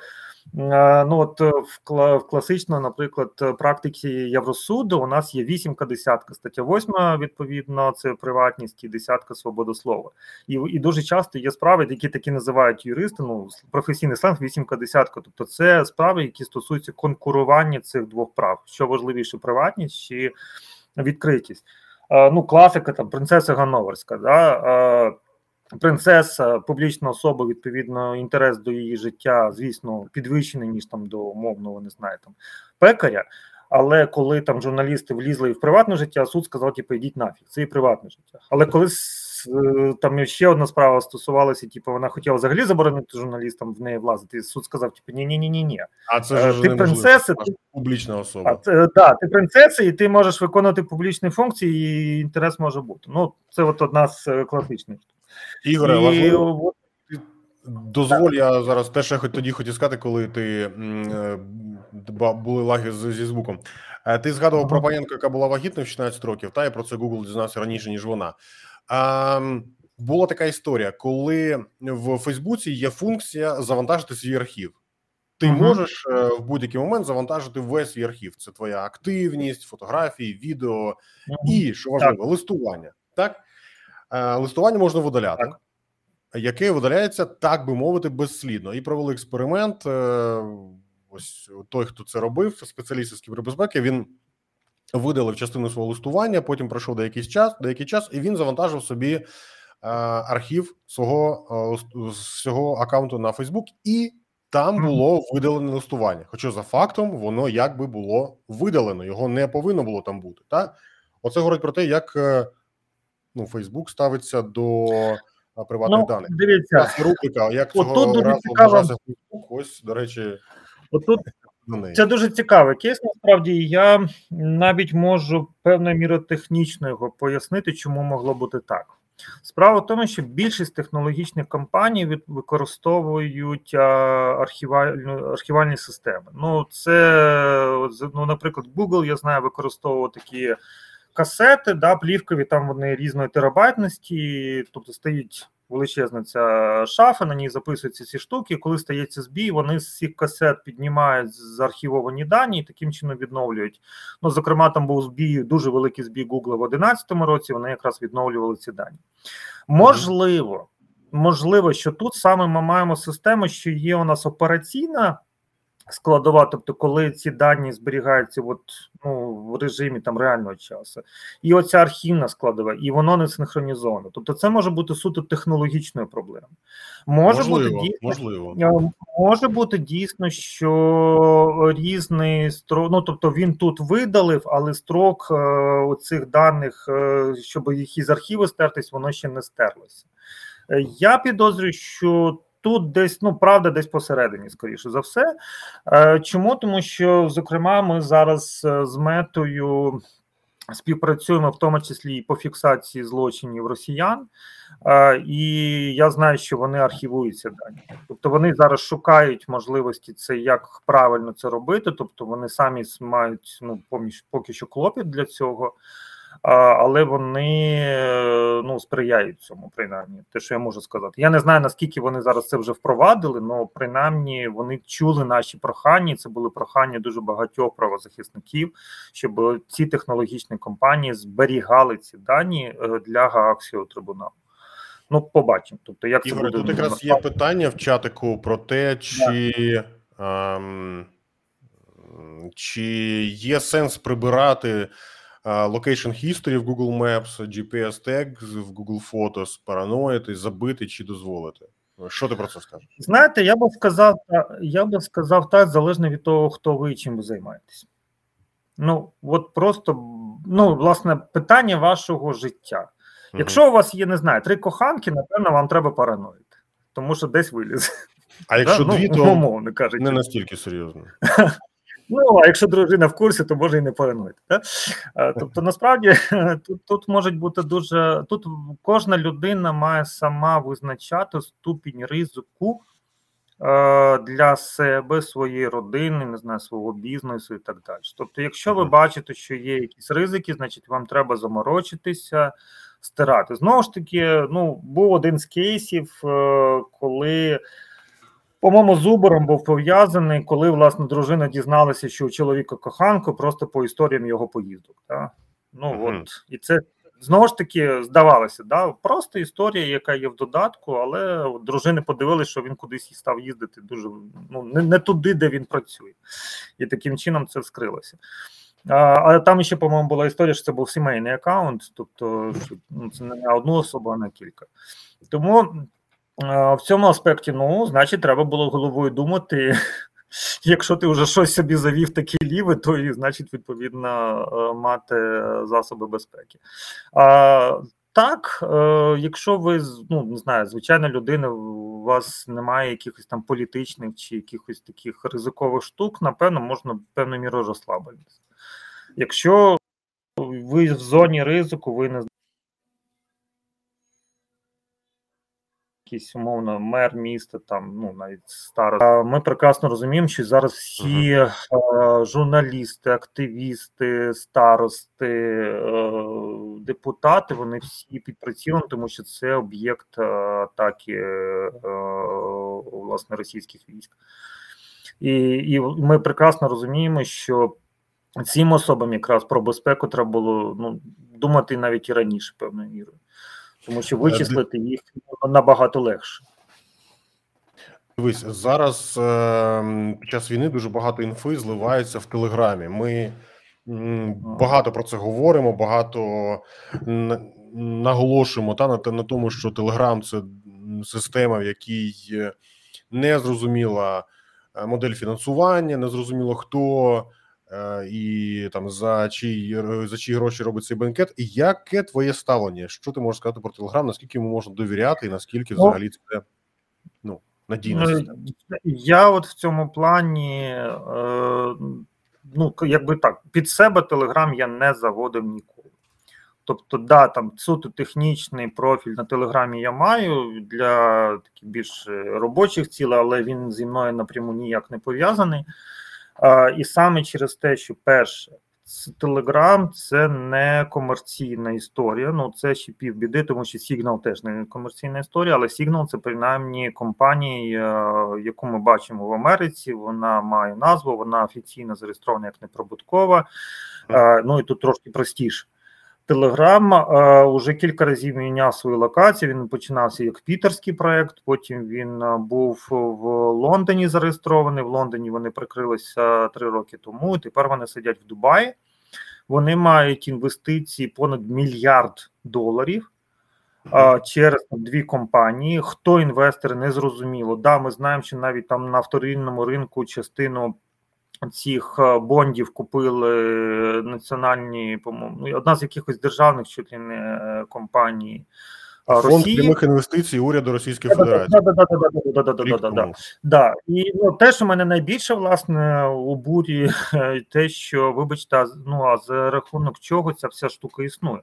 ну от в класично, наприклад, практиці Євросуду у нас є вісімка десятка. Стаття восьма, відповідно, це приватність і десятка свобода слова. І і дуже часто є справи, які такі називають юристи. Ну професійний сленг вісімка десятка. Тобто, це справи, які стосуються конкурування цих двох прав. Що важливіше, приватність чи відкритість. Ну, класика там принцеса Ганноверська. Да? Принцеса, публічна особа, відповідно, інтерес до її життя, звісно, підвищений, ніж там до умовного, не знаю, там пекаря. Але коли там журналісти влізли в приватне життя, суд сказав, типу, йдіть нафіг, це і приватне життя. Але коли е, там ще одна справа стосувалася, типу, вона хотіла взагалі заборонити журналістам в неї влазити, суд сказав, типу, ні ні ні ні ні А це е, ж ти принцеса, ти публічна особа. А це, да, ти принцеса, і ти можеш виконувати публічні функції, і інтерес може бути. Ну, це от одна з е, класичних. Ігоре, І... важливо. Дозволь, я зараз теж я тоді хотів сказати, коли ти е, були лаги зі звуком. Е, ти згадував про панянку, яка була вагітною в 16 років, та я про це Google дізнався раніше, ніж вона. А, Була така історія, коли в Фейсбуці є функція завантажити свій архів. Ти ага. можеш е, в будь-який момент завантажити весь свій архів. Це твоя активність, фотографії, відео ага. і що важливо, так. листування. Так листування можна видаляти, так. яке видаляється, так би мовити, безслідно. І провели експеримент. Е, ось той, хто це робив, спеціаліст з кібербезпеки, він видалив частину свого листування. Потім пройшов деякий час, деякий час, і він завантажив собі е, архів свого свого аккаунту на Фейсбук, і там було видалене листування. Хоча за фактом воно якби було видалено, його не повинно було там бути. Так? Оце говорить про те, як ну Фейсбук ставиться до приватних ну, даних. Дивіться, рубрика, як цього разу вважався Фейсбук, ось до речі, отут. Це дуже цікавий кейс. Насправді я навіть можу певною мірою технічно його пояснити, чому могло бути так. Справа в тому, що більшість технологічних компаній використовують архівальні системи. Ну, це ну, наприклад, Google, я знаю, використовував такі касети, да, плівкові, там вони різної терабайтності, тобто стоїть величезна ця шафа, на ній записуються ці штуки. Коли стається збій, вони з цих касет піднімають заархівовані дані і таким чином відновлюють. Ну, зокрема, там був збій, дуже великий збій Google в 2011 році. Вони якраз відновлювали ці дані. Можливо, можливо, що тут саме ми маємо систему, що є у нас операційна складова, тобто, коли ці дані зберігаються от, ну, в режимі там реального часу, і оця архівна складова, і воно не синхронізовано. Тобто, це може бути суто технологічною проблемою. Може можливо, бути дійсно, можливо. Е, може бути дійсно, що різний строк, ну тобто він тут видалив, але строк е, цих даних, е, щоб їх із архіву стертись, воно ще не стерлося. Е, я підозрюю, що тут десь ну правда, десь посередині, скоріше за все. Е, чому тому, що зокрема, ми зараз е, з метою. Співпрацюємо в тому числі і по фіксації злочинів росіян, е, і я знаю, що вони архівуються дані. Тобто вони зараз шукають можливості це як правильно це робити. Тобто вони самі мають ну поки що клопіт для цього. Але вони ну, сприяють цьому, принаймні, те, що я можу сказати. Я не знаю, наскільки вони зараз це вже впровадили, але принаймні вони чули наші прохання. Це були прохання дуже багатьох правозахисників, щоб ці технологічні компанії зберігали ці дані е, для Гаагського трибуналу. Ну, побачимо. Тобто, як Ігор, це буде тут якраз є питання в чатику про те, чи. Ем, чи є сенс прибирати Location History в Google Maps, GPS Tag в Google Photos, параноїти, забити чи дозволити. Що ти про це скажеш? Знаєте, я би сказав, я би сказав так, залежно від того, хто ви і чим ви займаєтесь. Ну, от просто ну, власне, питання вашого життя. Якщо у вас є, не знаю, три коханки, напевно, вам треба параноїти, тому що десь вилізе. А якщо дві, ну, то умовно кажучи. не настільки серйозно. Ну, а якщо дружина в курсі, то може і не парануйте. Так? Тобто, насправді тут тут можуть бути дуже тут кожна людина має сама визначати ступінь ризику для себе, своєї родини, не знаю, свого бізнесу і так далі. Тобто, якщо ви бачите, що є якісь ризики, значить вам треба заморочитися, стирати. Знову ж таки, ну був один з кейсів, е, коли. По-моєму, з Убором був пов'язаний, коли власне дружина дізналася, що у чоловіка коханку просто по історіям його поїздок. Да? Ну mm-hmm. от і це знову ж таки здавалося, да? просто історія, яка є в додатку, але дружини подивилися, що він кудись став їздити дуже ну не, не туди, де він працює, і таким чином це вскрилося. А, Але там ще, по-моєму, була історія, що це був сімейний аккаунт, тобто що, ну, це не одну особу, а на кілька. Тому. В цьому аспекті, ну, значить, треба було головою думати. Якщо ти вже щось собі завів такі ліви, то і значить, відповідно, е, мати засоби безпеки. А, Так, е, якщо ви ну, не знаю, звичайна людина, у вас немає якихось там політичних чи якихось таких ризикових штук, напевно, можна певною мірою розслабитися. Якщо ви в зоні ризику, ви не якийсь умовно мер міста, там ну навіть староста. Ми прекрасно розуміємо, що зараз всі uh -huh. журналісти, активісти, старости, е, депутати, вони всі під прицілом, тому що це об'єкт е, атаки власне російських військ. І, І ми прекрасно розуміємо, що. Цим особам якраз про безпеку треба було ну, думати навіть і раніше, певною мірою тому що вичислити їх набагато легше. Дивись, зараз е, під час війни дуже багато інфи зливається в Телеграмі. Ми багато про це говоримо, багато наголошуємо та на на тому, що Телеграм це система, в якій не зрозуміла е, модель фінансування, не зрозуміло хто Е, і там за чиї за чиї гроші робить цей бенкет. І яке твоє ставлення? Що ти можеш сказати про Телеграм? Наскільки йому можна довіряти, і наскільки ну, взагалі це ну надійно? Ну, я от в цьому плані, е, ну якби так, під себе Телеграм я не заводив ніколи. Тобто, да, там суто технічний профіль на телеграмі я маю для таких більш робочих цілей, але він зі мною напряму ніяк не пов'язаний. І саме через те, що перше, Телеграм це не комерційна історія. Ну це ще півбіди, тому що Signal теж не комерційна історія, але Signal це принаймні компанія, яку ми бачимо в Америці. Вона має назву, вона офіційно зареєстрована як неприбуткова. Ну і тут трошки простіше. Телеграм уже кілька разів міняв свою локацію. Він починався як пітерський проект. Потім він був в Лондоні зареєстрований. В Лондоні вони прикрилися три роки тому. Тепер вони сидять в Дубаї. Вони мають інвестиції понад мільярд доларів через дві компанії. Хто інвестори не зрозуміло. Да, ми знаємо, що навіть там на вторинному ринку частину цих е, бондів купили національні, по-моєму, ну, одна з якихось державних чуть ли не е, компаній. Фонд прямих інвестицій уряду Російської Федерації. Да, І ну, те, що мене найбільше власне у бурі, те, що, вибачте, ну а за рахунок чого ця вся штука існує.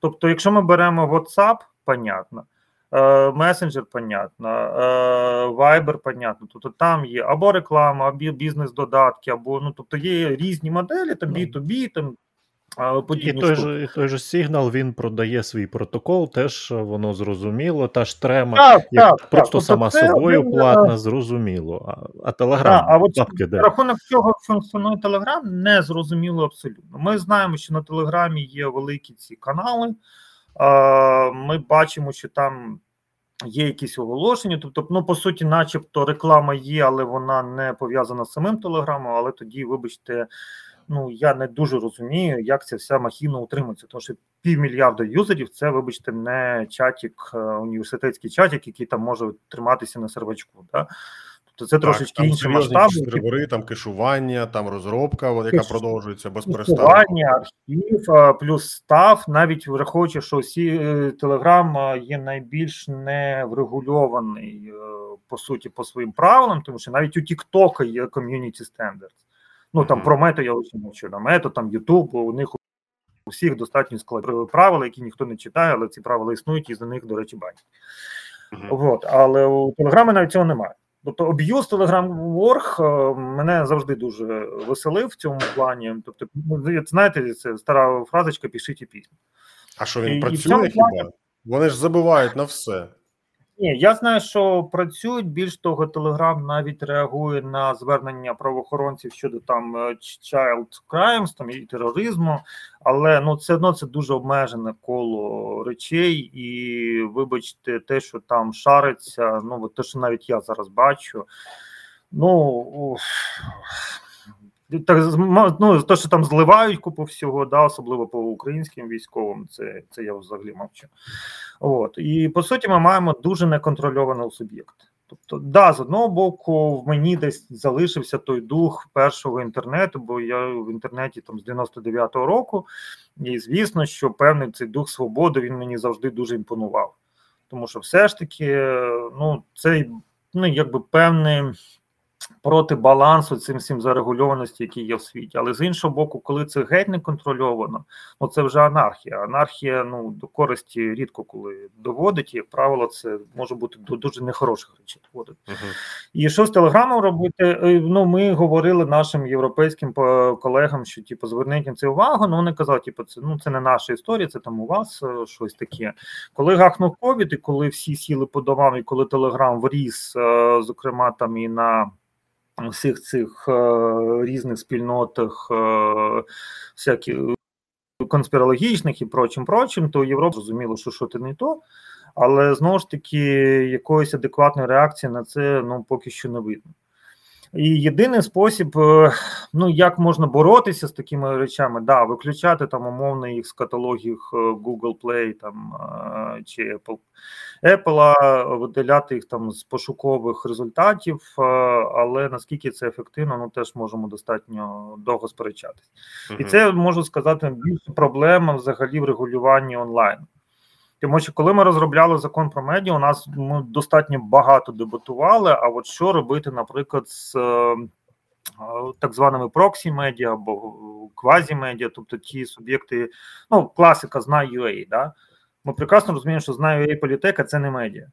Тобто, якщо ми беремо WhatsApp, понятно. Е, месенджер, понятно, е, Viber, понятно. Тобто там є або реклама, або бізнес-додатки, або ну тобто є різні моделі, там B2B, там І той же і той же сигнал він продає свій протокол, теж воно зрозуміло, та ж трема так, як так, просто так. сама Тобто собою це, платна, зрозуміло. А а Телеграм, а от папки де? рахунок цього функціонує Телеграм, не зрозуміло абсолютно. Ми знаємо, що на Телеграмі є великі ці канали. Ми бачимо, що там є якісь оголошення. Тобто, ну по суті, начебто, реклама є, але вона не пов'язана з самим Телеграмом. Але тоді, вибачте ну я не дуже розумію, як ця вся махіна утримується. Тому що півмільярда юзерів це, вибачте, не чатік, е, університетський чатік, який там може триматися на сервачку. Да? Тобто це так, трошечки інші масштаби. сервери, там кешування, там розробка, яка Кеш... продовжується без перестанку. архів, е, плюс став, навіть враховуючи, що всі Телеграм е, є найбільш неврегульований по суті по своїм правилам, тому що навіть у TikTok є ком'юніті стандарт. Ну там про мету я ось мовчу. На мету, там Ютуб, у них у всіх достатньо складні правила, які ніхто не читає, але ці правила існують і за них, до речі, бачать. Uh-huh. От, але у Телеграмі навіть цього немає. Тобто об'юз Telegram.org е, мене завжди дуже веселив в цьому плані. Тобто, ну, знаєте, це стара фразочка пішіть і пісню. А що він і, працює і хіба? Вони ж забувають на все. Ні, я знаю, що працюють. Більш того, Телеграм навіть реагує на звернення правоохоронців щодо там е, child crimes, там і тероризму, але ну все одно це дуже обмежене коло речей, і вибачте, те, що там шариться, ну те, що навіть я зараз бачу. Ну так ну, то, що там зливають купу всього, да, особливо по українським військовим, це це я взагалі мовчу. От і по суті, ми маємо дуже неконтрольований суб'єкт. Тобто, да, з одного боку, в мені десь залишився той дух першого інтернету, бо я в інтернеті там з 99-го року, і звісно, що певний цей дух свободи він мені завжди дуже імпонував. Тому що все ж таки, ну, цей ну, якби певний проти балансу цим всім зарегульованості, які є в світі. Але з іншого боку, коли це геть не контрольовано, ну це вже анархія. Анархія ну до користі рідко коли доводить, і, як правило, це може бути до дуже нехороших речей. доводить. Uh-huh. І що з телеграмом робити? Е, ну ми говорили нашим європейським колегам, що типу, зверніть на це увагу. Ну вони казали, типу, це ну це не наша історія, це там у вас е, щось таке. Коли гахнув ковід, і коли всі сіли по домам, і коли телеграм вріс, е, зокрема там і на всіх цих е, різних спільнотах, е, всяких конспірологічних і прочим, прочим, то Європа зрозуміло, що що це не то. Але знову ж таки, якоїсь адекватної реакції на це ну поки що не видно. І єдиний спосіб, е, ну як можна боротися з такими речами, да, виключати там умовно їх з каталогів Google Play там чи Apple, Apple, видаляти їх там з пошукових результатів, але наскільки це ефективно, ну теж можемо достатньо довго сперечатись. І це можу сказати більше проблема взагалі в регулюванні онлайн. Тому що коли ми розробляли закон про медіа, у нас ми достатньо багато дебатували. А от що робити, наприклад, з е, так званими проксі медіа або квазі медіа, тобто ті суб'єкти, ну класика знає UA, да? Ми прекрасно розуміємо, що знає UA політека це не медіа.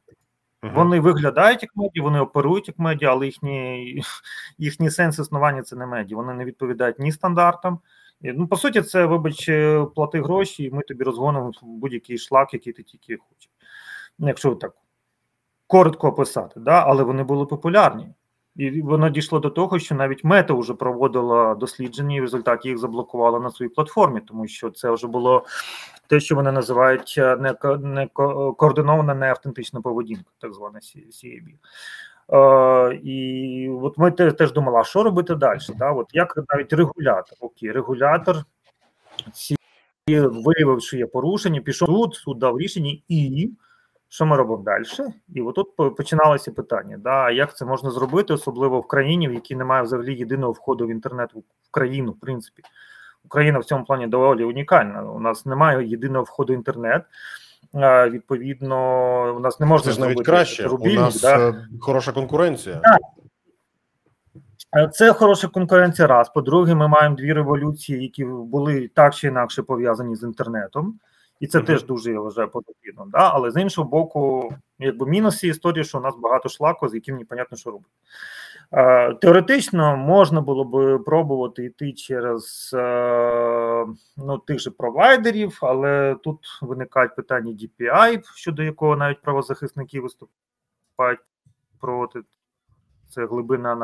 Uh-huh. Вони виглядають як медіа, вони оперують як медіа, але їхні їхній сенс існування це не медіа. Вони не відповідають ні стандартам, Ну, по суті, це, вибач, е, плати гроші, і ми тобі розгонимо будь-який шлак, який ти тільки хочеш. Якщо так коротко описати, да? але вони були популярні. І воно дійшло до того, що навіть мета вже проводила дослідження, і в результаті їх заблокувала на своїй платформі, тому що це вже було те, що вони називають е, не, не координована неавтентична поведінка, так звана CAB. Е, І от ми теж думали, а що робити далі? Да? От Як навіть регулятор, окей, регулятор, ці, виявив, що є порушення, пішов суд, суд дав рішення, і що ми робимо далі? І от тут починалося питання: да, як це можна зробити, особливо в країні, в якій немає взагалі єдиного входу в інтернет в країну, в принципі. Україна в цьому плані доволі унікальна. У нас немає єдиного входу в інтернет. Відповідно, у нас не можна Це ж навіть краще. Рубільник, у нас да? Е, хороша конкуренція. Так. Е, це хороша конкуренція. Раз. По-друге, ми маємо дві революції, які були так чи інакше пов'язані з інтернетом, і це uh-huh. теж дуже я вважаю потрібно. Да? Але з іншого боку, якби мінус цієї історії, що у нас багато шлаку, з яким непонятно, що робити. Теоретично можна було б пробувати йти через е, ну, тих же провайдерів, але тут виникають питання DPI, щодо якого навіть правозахисники виступають проти це глибина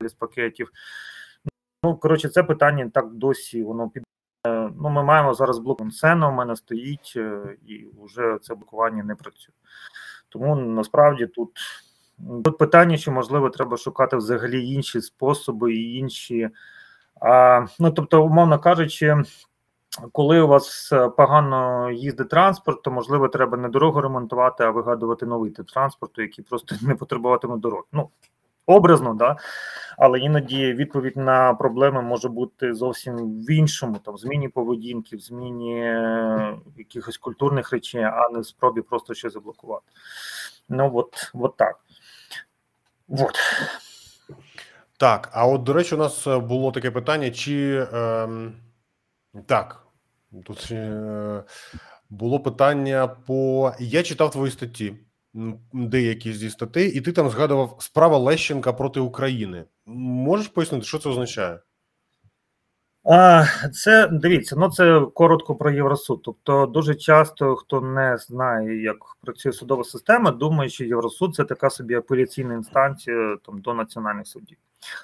аналіз пакетів. Ну, коротше, це питання так досі воно під. Ну, Ми маємо зараз блок Сена у мене стоїть, е, і вже це блокування не працює. Тому насправді тут. Тут питання, чи можливо треба шукати взагалі інші способи і інші. А, Ну тобто, умовно кажучи, коли у вас погано їздить транспорт, то можливо треба не дорогу ремонтувати, а вигадувати новий тип транспорту, який просто не потребуватиме дорог. Ну образно, да. Але іноді відповідь на проблеми може бути зовсім в іншому, там в зміні поведінки, в зміні якихось культурних речей, а не в спробі просто щось заблокувати. Ну от, от так. Вот. Так, а от, до речі, у нас е, було таке питання: чи е, так, тут е, було питання по. Я читав твої статті, деякі зі статей, і ти там згадував справа Лещенка проти України. Можеш пояснити, що це означає? А, Це дивіться, ну це коротко про Євросуд. Тобто, дуже часто хто не знає, як працює судова система, думає, що Євросуд це така собі апеляційна інстанція там до національних судів.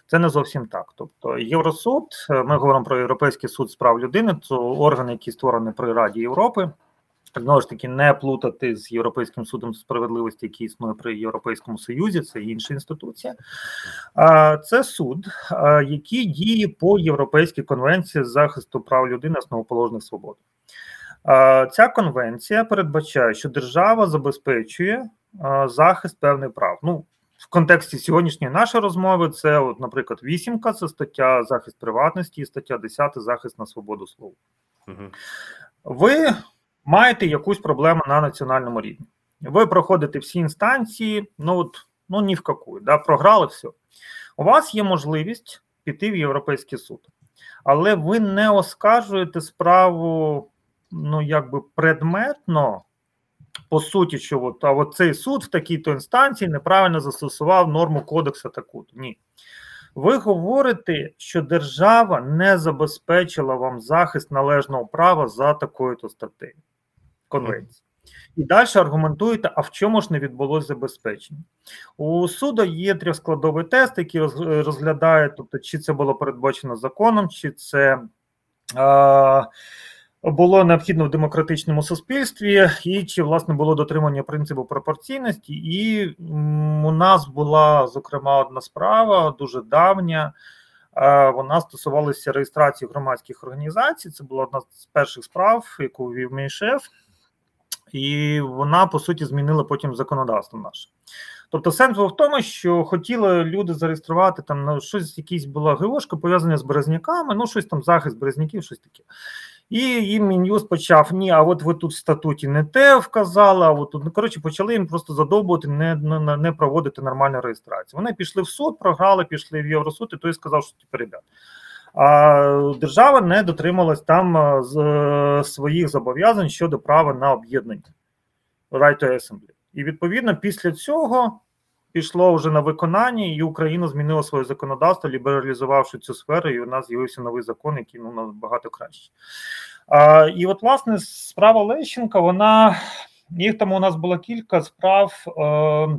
Це не зовсім так. Тобто, Євросуд, ми говоримо про Європейський суд з прав людини, це орган, який створений при Раді Європи. Знову ж таки, не плутати з Європейським судом справедливості, який існує при Європейському Союзі, це інша інституція. Це суд, який діє по Європейській конвенції з захисту прав людини основоположних свобод. Ця конвенція передбачає, що держава забезпечує захист певних прав. Ну, в контексті сьогоднішньої нашої розмови це, от, наприклад, вісімка це стаття захист приватності і стаття 10 захист на свободу слова. Угу. Ви маєте якусь проблему на національному рівні. Ви проходите всі інстанції, ну от ну ні в какую, да, програли все. У вас є можливість піти в Європейський суд, але ви не оскаржуєте справу, ну якби предметно. По суті, що от, а от цей суд в такій-то інстанції неправильно застосував норму кодексу таку. Ні. Ви говорите, що держава не забезпечила вам захист належного права за такою-то статтею конвенції. І далі аргументуєте, а в чому ж не відбулося забезпечення? У суду є трьохскладовий тест, який розглядає, тобто, чи це було передбачено законом, чи це е, було необхідно в демократичному суспільстві, і чи власне було дотримання принципу пропорційності. І у нас була зокрема одна справа, дуже давня. Вона стосувалася реєстрації громадських організацій. Це була одна з перших справ, яку вів мій шеф і вона по суті змінила потім законодавство наше. Тобто, сенс був в тому, що хотіли люди зареєструвати там ну, щось, якісь була ГОшка пов'язане з березняками, ну щось там захист березняків, щось таке. І їм Мін'юз почав: ні, а от ви тут в статуті не те вказали, а от тут ну, коротше почали їм просто задовбувати, не не, не проводити нормальну реєстрацію. Вони пішли в суд, програли, пішли в Євросуд, і той сказав, що типу, ребят, а держава не дотрималась там з е, своїх зобов'язань щодо права на об'єднання right to assembly. І відповідно після цього пішло вже на виконання, і Україна змінила своє законодавство, лібералізувавши цю сферу, і у нас з'явився новий закон, який ну набагато краще. А, І от, власне, справа Лещенка, вона їх там у нас було кілька справ. Е,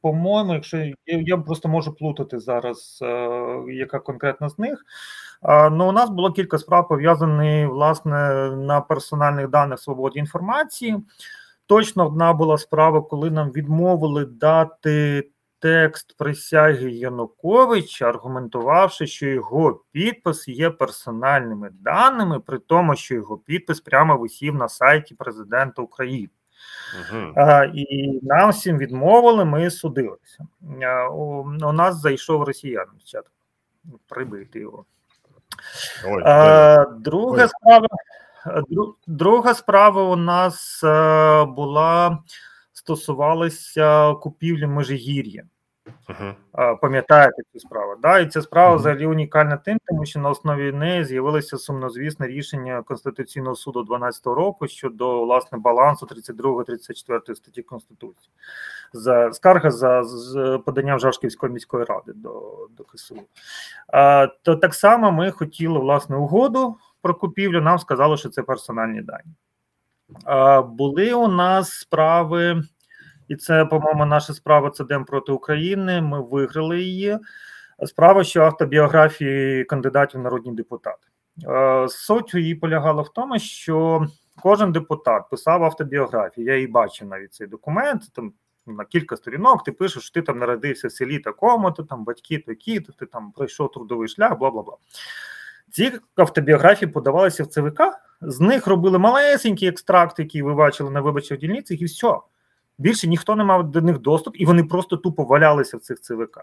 по-моєму, якщо я, я просто можу плутати зараз, яка конкретна з них. Ну, у нас було кілька справ пов'язані власне на персональних даних свободі інформації. Точно одна була справа, коли нам відмовили дати текст присяги Януковича, аргументувавши, що його підпис є персональними даними, при тому, що його підпис прямо висів на сайті президента України. Угу. А, І нам всім відмовили, ми судилися. А, у, у нас зайшов росіян чат. Прибити його. Ой, а, друга ой. справа. Друга справа у нас була стосувалася купівлі Межигір'я. Uh-huh. Пам'ятаєте цю справу? Да? І ця справа uh-huh. взагалі унікальна тим, тому що на основі неї з'явилося сумнозвісне рішення Конституційного суду 12 року щодо власне балансу 32-34 статті Конституції. За скарга за з поданням Жашківської міської ради до до КСУ. А, То так само ми хотіли власне угоду про купівлю. Нам сказали, що це персональні дані. А, Були у нас справи. І це, по-моєму, наша справа це Дем проти України. Ми виграли її. Справа, що автобіографії кандидатів в народні депутати. Е, суть її полягала в тому, що кожен депутат писав автобіографію. Я її бачив навіть цей документ. Там на кілька сторінок ти пишеш, що ти там народився в селі такому, то там батьки такі, то ти там пройшов трудовий шлях, бла бла бла. Ці автобіографії подавалися в ЦВК, з них робили малесенький екстракт, який ви бачили на виборчих дільницях, і все. Більше ніхто не мав до них доступ, і вони просто тупо валялися в цих ЦВК.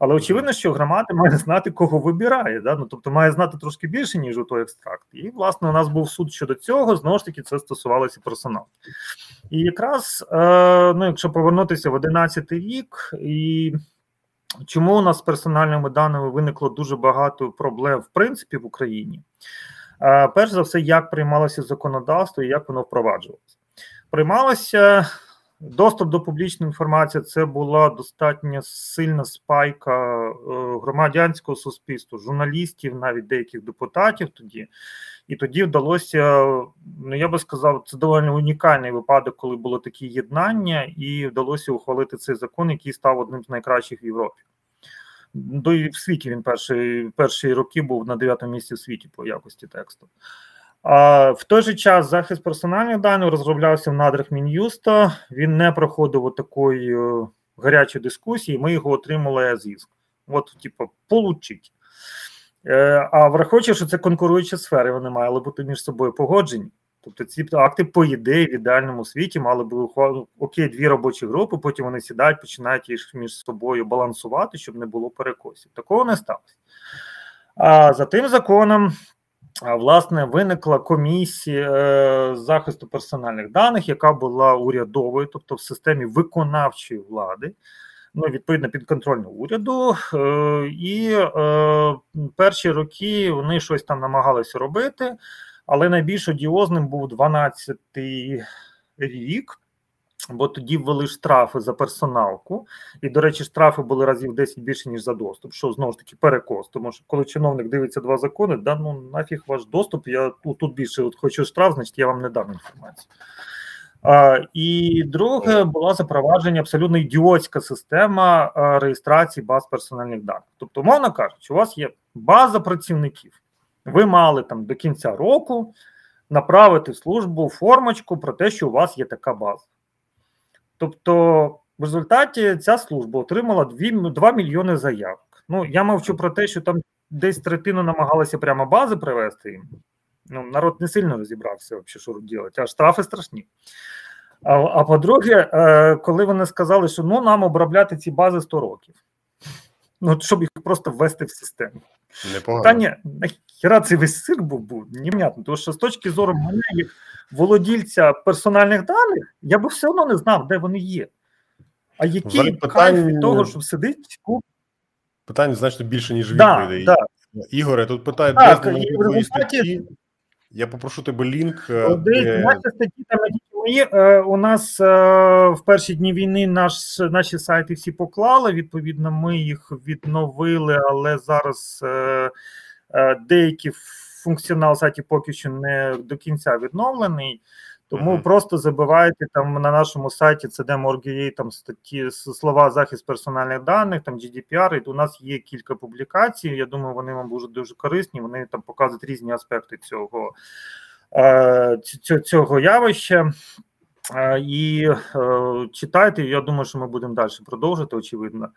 Але очевидно, що громада має знати, кого вибирає. Да? Ну, Тобто має знати трошки більше, ніж у той екстракт. І, власне, у нас був суд щодо цього, знову ж таки, це стосувалося персоналу. І якраз, е, ну, якщо повернутися в 11 рік, і чому у нас з персональними даними виникло дуже багато проблем, в принципі, в Україні? Е, перш за все, як приймалося законодавство і як воно впроваджувалося. Приймалося Доступ до публічної інформації це була достатньо сильна спайка е, громадянського суспільства, журналістів, навіть деяких депутатів тоді. І тоді вдалося, ну я би сказав, це доволі унікальний випадок, коли було таке єднання, і вдалося ухвалити цей закон, який став одним з найкращих в Європі. До і в світі він перші перші роки був на дев'ятому місці в світі по якості тексту. В той же час захист персональних даних розроблявся в надрах Мін'юста. Він не проходив такої е, гарячої дискусії. Ми його отримали зіск. От, типу, получить. Е, а враховуючи, що це конкуруючі сфери, вони мали бути між собою погоджені. Тобто ці акти, по ідеї, в ідеальному світі мали б окей, дві робочі групи, потім вони сідають, починають їх між собою балансувати, щоб не було перекосів. Такого не сталося. А за тим законом власне виникла комісія е, захисту персональних даних, яка була урядовою, тобто в системі виконавчої влади. Ну, відповідно підконтрольного уряду, е, і е, перші роки вони щось там намагалися робити, але найбільш одіозним був 12-й рік, Бо тоді ввели штрафи за персоналку, і, до речі, штрафи були разів 10 більше, ніж за доступ, що знову ж таки перекос. Тому що коли чиновник дивиться два закони, да ну нафіг ваш доступ, я тут більше от хочу штраф, значить я вам не дам інформацію. А, І друге була запровадження абсолютно ідіотська система реєстрації баз персональних даних. Тобто, мовно кажучи, у вас є база працівників, ви мали там до кінця року направити в службу формочку про те, що у вас є така база. Тобто, в результаті ця служба отримала 2, 2 мільйони заявок. Ну, я мовчу про те, що там десь третину намагалися прямо бази привезти їм. Ну, народ не сильно розібрався, взагалі, що робити, а штрафи страшні. А а по-друге, е, коли вони сказали, що ну нам обробляти ці бази 100 років, ну щоб їх просто ввести в систему. Непогано. Та ні, нахіра цей весь цирк був був невнятно, тому що з точки зору мене як володільця персональних даних, я би все одно не знав, де вони є. А який питань... кайф від того, що сидить? Питання значно більше, ніж відповідей. Да, да. Ігоре, тут питають, де результаті... статті. Я попрошу тебе лінк. Е, де... Наші статті там мої. Е, у нас е, в перші дні війни наш, наші сайти всі поклали. Відповідно, ми їх відновили, але зараз деякі функціонал сайті поки що не до кінця відновлений. Тому mm-hmm. просто забивайте там на нашому сайті CDM.org.ua там статті слова захист персональних даних, там GDPR, і у нас є кілька публікацій. Я думаю, вони вам будуть дуже корисні. Вони там показують різні аспекти цього е, цього явища. Е, і е, читайте. Я думаю, що ми будемо далі продовжити, очевидно,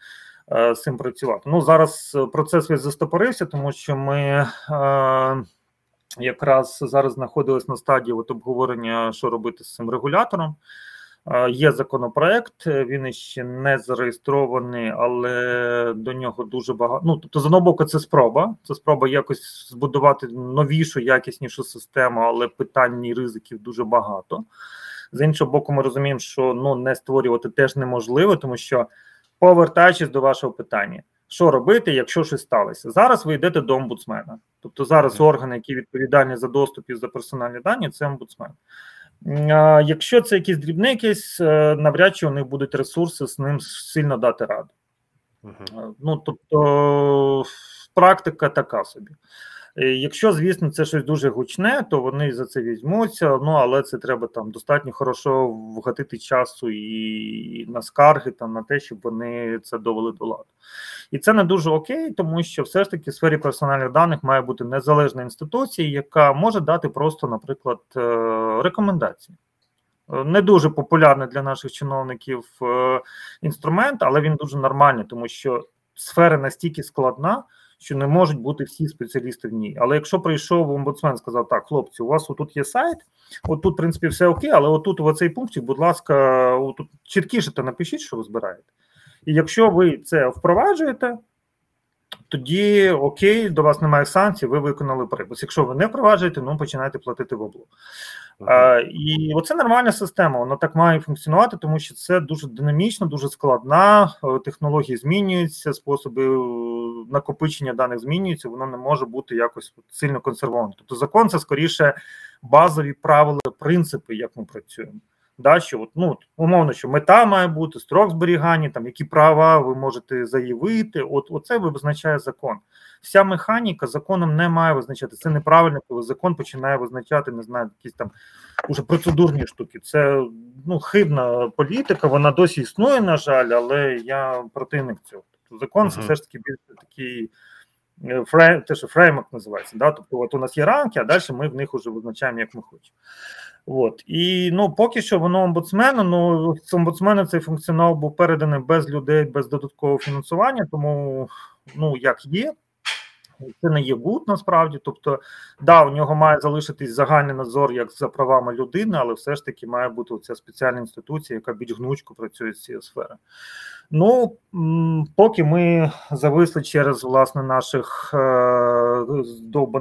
з цим працювати. Ну зараз процес весь застопорився, тому що ми якраз зараз знаходились на стадії от обговорення, що робити з цим регулятором. Є законопроект, він ще не зареєстрований, але до нього дуже багато. Ну тобто, з одного боку, це спроба. Це спроба якось збудувати новішу, якіснішу систему, але питань і ризиків дуже багато. З іншого боку, ми розуміємо, що ну не створювати теж неможливо, тому що повертаючись до вашого питання, що робити, якщо щось сталося? Зараз ви йдете до омбудсмена. Тобто зараз органи, які відповідальні за доступ і за персональні дані, це омбудсмен. Якщо це якісь дрібний кейс, е, навряд чи у них будуть ресурси з ним сильно дати раду. Uh-huh. Ну тобто практика така собі. Е, якщо, звісно, це щось дуже гучне, то вони за це візьмуться. Ну але це треба там достатньо хорошо вгатити часу і на скарги там на те, щоб вони це довели до ладу. І це не дуже окей, тому що все ж таки в сфері персональних даних має бути незалежна інституція, яка може дати просто, наприклад, е, рекомендації. Е, не дуже популярний для наших чиновників інструмент, але він дуже нормальний, тому що сфера настільки складна що не можуть бути всі спеціалісти в ній. Але якщо прийшов омбудсмен, сказав: так, хлопці, у вас тут є сайт, отут, в принципі, все окей, але отут, в оцей пункт, будь ласка, отут чіткіше то напишіть, що ви збираєте. І якщо ви це впроваджуєте, тоді окей, до вас немає санкцій, ви виконали припис. Якщо ви не впроваджуєте, ну починайте платити в облу. А, І оце нормальна система. Вона так має функціонувати, тому що це дуже динамічно, дуже складна. Е, технології змінюються, способи е, накопичення даних змінюються. Воно не може бути якось сильно консервовано. Тобто, закон це скоріше базові правила, принципи, як ми працюємо. Да, що от, ну, умовно, що мета має бути, строк зберігання, там які права ви можете заявити. От оце визначає закон. Вся механіка законом не має визначати. Це неправильно, коли закон починає визначати, не знаю, якісь там уже процедурні штуки. Це ну хибна політика, вона досі існує, на жаль, але я противник цього. Тобто закон uh-huh. це все ж таки більш такий. Е, фрейм, те, що фреймок називається, да? тобто от у нас є рамки, а далі ми в них вже визначаємо, як ми хочемо. От і ну поки що воно омбудсмену. Ну з омбудсмена цей функціонал був переданий без людей, без додаткового фінансування. Тому ну як є, це не є good насправді. Тобто, да, у нього має залишитись загальний надзор як за правами людини, але все ж таки має бути ця спеціальна інституція, яка більш гнучко працює з цієї сфери. Ну поки ми зависли через власне наших е,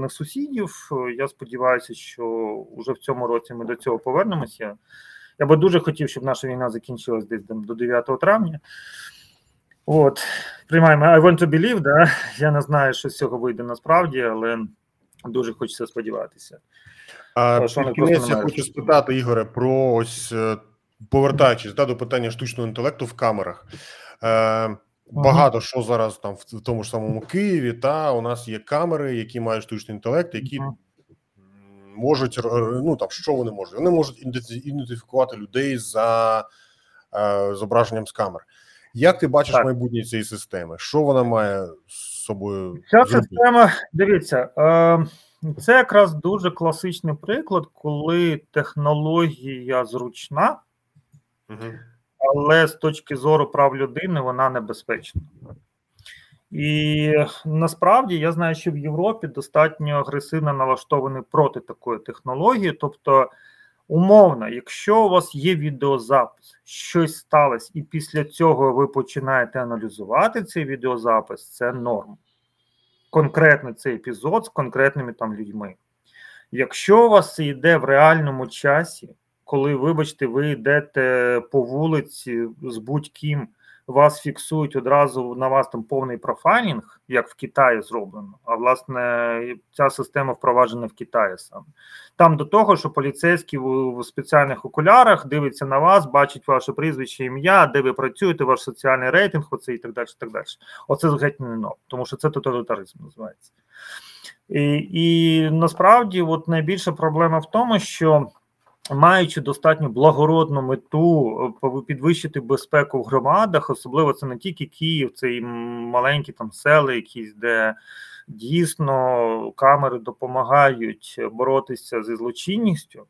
сусідів, я сподіваюся, що вже в цьому році ми до цього повернемося. Я би дуже хотів, щоб наша війна закінчилась десь до 9 травня. От, приймаємо I want to believe, да? Я не знаю, що з цього вийде насправді, але дуже хочеться сподіватися. А кінець я хочу спитати, Ігоре, про ось е, повертаючись да, до питання штучного інтелекту в камерах. Е, Багато що зараз там в тому ж самому Києві, та у нас є камери, які мають штучний інтелект, які можуть ну там що вони можуть? Вони можуть ідентифікувати людей за е, зображенням з камер. Як ти бачиш так. майбутнє цієї системи? Що вона має з собою? Ця зробити? система, дивіться, е, це якраз дуже класичний приклад, коли технологія зручна, угу. але з точки зору прав людини вона небезпечна. І насправді я знаю, що в Європі достатньо агресивно налаштовані проти такої технології. Тобто, умовно, якщо у вас є відеозапис, щось сталося, і після цього ви починаєте аналізувати цей відеозапис, це норм. Конкретно цей епізод з конкретними там людьми. Якщо у вас це йде в реальному часі, коли, вибачте, ви йдете по вулиці з будь-ким вас фіксують одразу на вас там повний профайлінг, як в Китаї зроблено. А власне ця система впроваджена в Китаї саме. Там до того, що поліцейський в спеціальних окулярах дивиться на вас, бачить ваше прізвище, ім'я, де ви працюєте, ваш соціальний рейтинг, оце і так далі. так далі. Оце геть не но, тому що це тоталітаризм називається. І, І насправді, от найбільша проблема в тому, що маючи достатньо благородну мету е, підвищити безпеку в громадах, особливо це не тільки Київ, це і маленькі там сели, якісь де дійсно камери допомагають боротися зі злочинністю.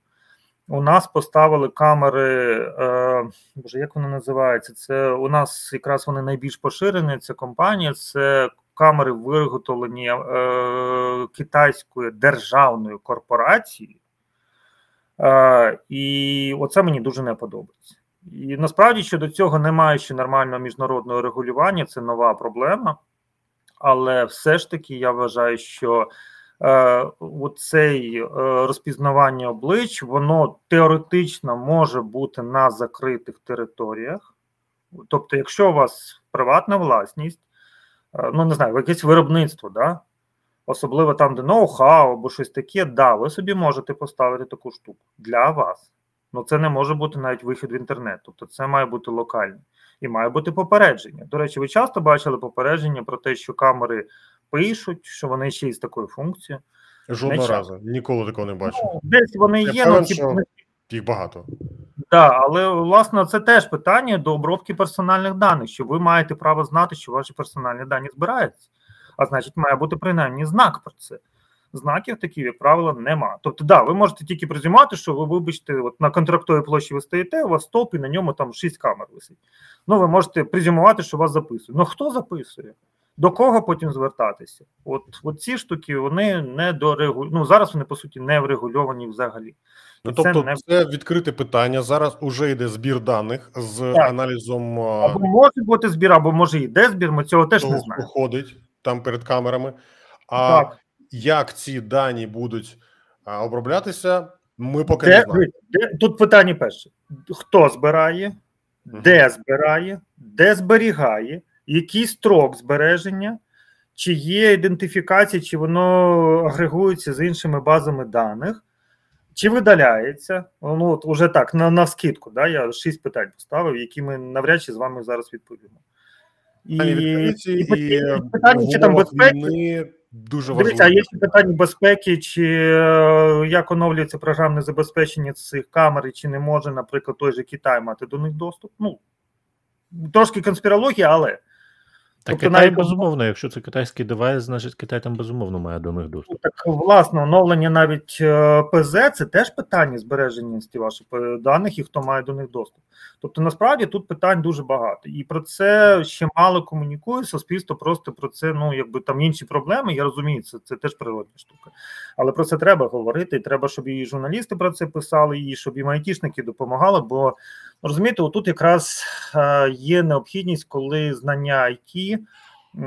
У нас поставили камери, е, боже, як вони називаються? Це у нас якраз вони найбільш поширені. Ця компанія, це камери виготовлені е, китайською державною корпорацією. Е, і оце мені дуже не подобається. І насправді щодо цього немає ще нормального міжнародного регулювання, це нова проблема. Але все ж таки я вважаю, що е, оцей е, розпізнавання облич, воно теоретично може бути на закритих територіях. Тобто, якщо у вас приватна власність, е, ну не знаю, якесь виробництво, да? Особливо там, де ноу-хау або щось таке, да, ви собі можете поставити таку штуку для вас. Ну це не може бути навіть вихід в інтернет, тобто це має бути локально і має бути попередження. До речі, ви часто бачили попередження про те, що камери пишуть, що вони ще й з такою функцією. Жодного разу, ніколи такого не бачив. Ну, десь вони Я є, ну ті що їх багато. Так, але власне це теж питання до обробки персональних даних, що ви маєте право знати, що ваші персональні дані збираються. А значить, має бути принаймні знак про це. Знаків таких, як правило, нема. Тобто, да, ви можете тільки презюмати, що ви вибачте, от на контрактовій площі ви стоїте, у вас стовп і на ньому там 6 камер висить. Ну, ви можете презюмувати, що вас записують. Ну хто записує? До кого потім звертатися? От от ці штуки вони не дорегу... Ну, зараз вони по суті не врегульовані взагалі. Ну, тобто, це, не... це відкрите питання. Зараз уже йде збір даних з так. аналізом. Або може бути збір, або може йде збір. Ми цього теж не знаємо. Ходить там перед камерами. А так. як ці дані будуть оброблятися, ми поки де, не знаємо. Де, тут питання перше: хто збирає, де збирає, де зберігає, який строк збереження, чи є ідентифікація, чи воно агрегується з іншими базами даних, чи видаляється. Ну, от уже так, на на скидку, да, я шість питань поставив, які ми навряд чи з вами зараз відповімо. І, і, і, питання, чи там безпеки. Дуже важливо. Дивіться, а є ще питання безпеки, чи е, як оновлюється програмне забезпечення цих камер, і чи не може, наприклад, той же Китай мати до них доступ? Ну трошки конспірологія, але так тобто, Китай навіть... безумовно, якщо це китайський девайс, значить Китай там безумовно має до них доступ. Так, власне, оновлення навіть е, ПЗ це теж питання збереженості ваших даних і хто має до них доступ. Тобто, насправді тут питань дуже багато, і про це ще мало комунікує. Суспільство просто про це, ну якби там інші проблеми. Я розумію, це це теж природна штука. Але про це треба говорити. і Треба, щоб і журналісти про це писали, і щоб і айтішники допомагали. Бо розумієте, отут якраз е, є необхідність, коли знання IT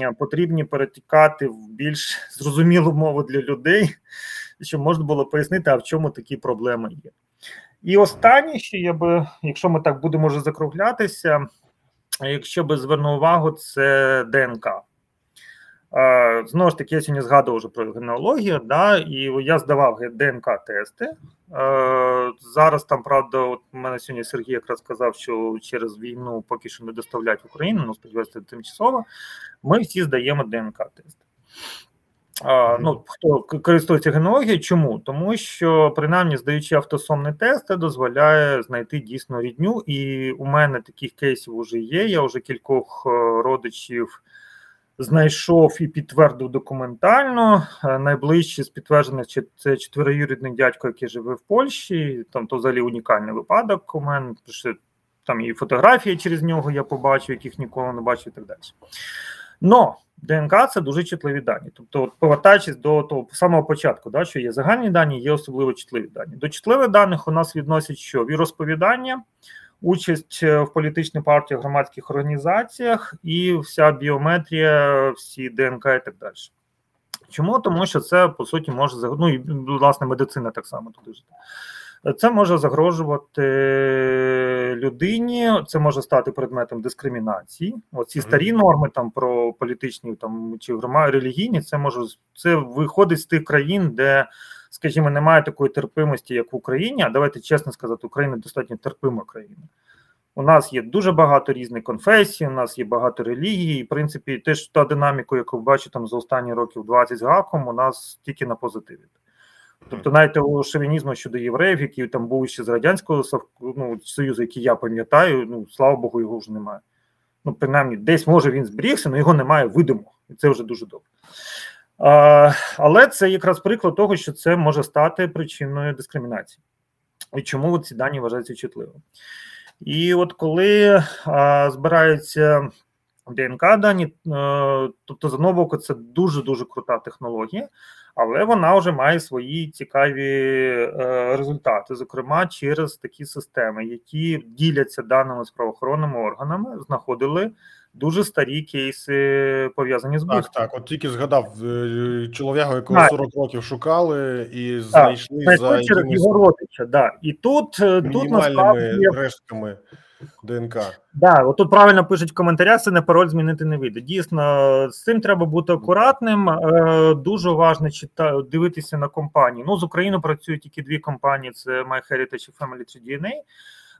е, потрібні перетікати в більш зрозумілу мову для людей, щоб можна було пояснити, а в чому такі проблеми є. І останнє, що я би, якщо ми так будемо вже закруглятися, якщо би звернув увагу, це ДНК. Знову ж таки, я сьогодні згадував вже про генеалогію, да, і я здавав ДНК-тести. Зараз там, правда, от мене сьогодні Сергій якраз сказав, що через війну поки що не доставляють в Україну, ну сподіваюся, тимчасово. Ми всі здаємо ДНК-тести. А, ну, Хто користується генеалогією, чому? Тому що, принаймні, здаючи автосомний тест, це дозволяє знайти дійсно рідню. І у мене таких кейсів вже є. Я вже кількох е, родичів знайшов і підтвердив документально. Е, найближчий з підтверджених це четвероюрідний дядько, який живе в Польщі. Там то взагалі унікальний випадок. У мене там і фотографії через нього я побачив, яких ніколи не бачив, і так далі. Но ДНК це дуже чутливі дані. Тобто, повертаючись до того самого початку, да, що є загальні дані, є особливо чутливі дані. До чутливих даних у нас відносять що розповідання, участь е, в політичній партії, громадських організаціях і вся біометрія, всі ДНК і так далі. Чому? Тому що це по суті може ну і власне медицина так само туди ж. Це може загрожувати людині, це може стати предметом дискримінації. Оці старі норми там про політичні там чи громади релігійні, це може це виходить з тих країн, де, скажімо, немає такої терпимості, як в Україні. А давайте чесно сказати, Україна достатньо терпима країна. У нас є дуже багато різних конфесій, у нас є багато релігій. І, в принципі, теж та динаміка, яку ви бачите там за останні років 20 з гаком, у нас тільки на позитиві. Тобто, навіть того шовінізму щодо євреїв, який там був ще з радянського ну, союзу, який я пам'ятаю, ну слава Богу, його вже немає. Ну, принаймні, десь може він зберігся, але його немає видимо, і це вже дуже добре. Але це якраз приклад того, що це може стати причиною дискримінації. І чому ці дані вважаються чутливими. І от коли збираються ДНК дані, е, тобто, з одного боку, це дуже дуже крута технологія але вона вже має свої цікаві е, результати, зокрема через такі системи, які діляться даними з правоохоронними органами, знаходили. Дуже старі кейси пов'язані з Так, так. От тільки згадав е, чоловіка, якого 40 років шукали, і знайшли так, за через його родича. Да. І тут е, тут насправді рештками ДНК. Да, от тут правильно пишуть в коментарях, це не пароль змінити не вийде. Дійсно, з цим треба бути акуратним. Е, дуже важливо читати, дивитися на компанії. Ну, з Україною працюють тільки дві компанії: це MyHeritage і Family 3 DNA.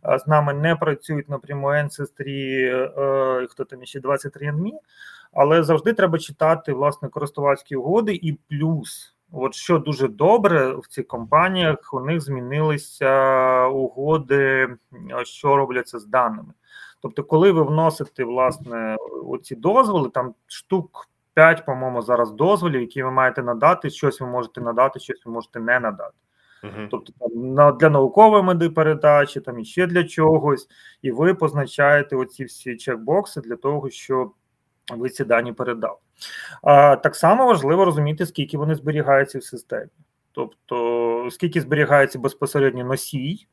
З нами не працюють напряму Ancestry, е, хто там ще 23andMe, але завжди треба читати власне користувацькі угоди і плюс. От що дуже добре в цих компаніях, у них змінилися угоди, що робляться з даними. Тобто, коли ви вносите власне оці дозволи, там штук 5, по-моєму, зараз дозволів, які ви маєте надати, щось ви можете надати, щось ви можете не надати. Uh-huh. Тобто там на для наукової медипередачі, там і ще для чогось, і ви позначаєте оці всі чекбокси для того, щоб ви ці дані передали. А, Так само важливо розуміти, скільки вони зберігаються в системі. Тобто, скільки зберігається безпосередньо носій.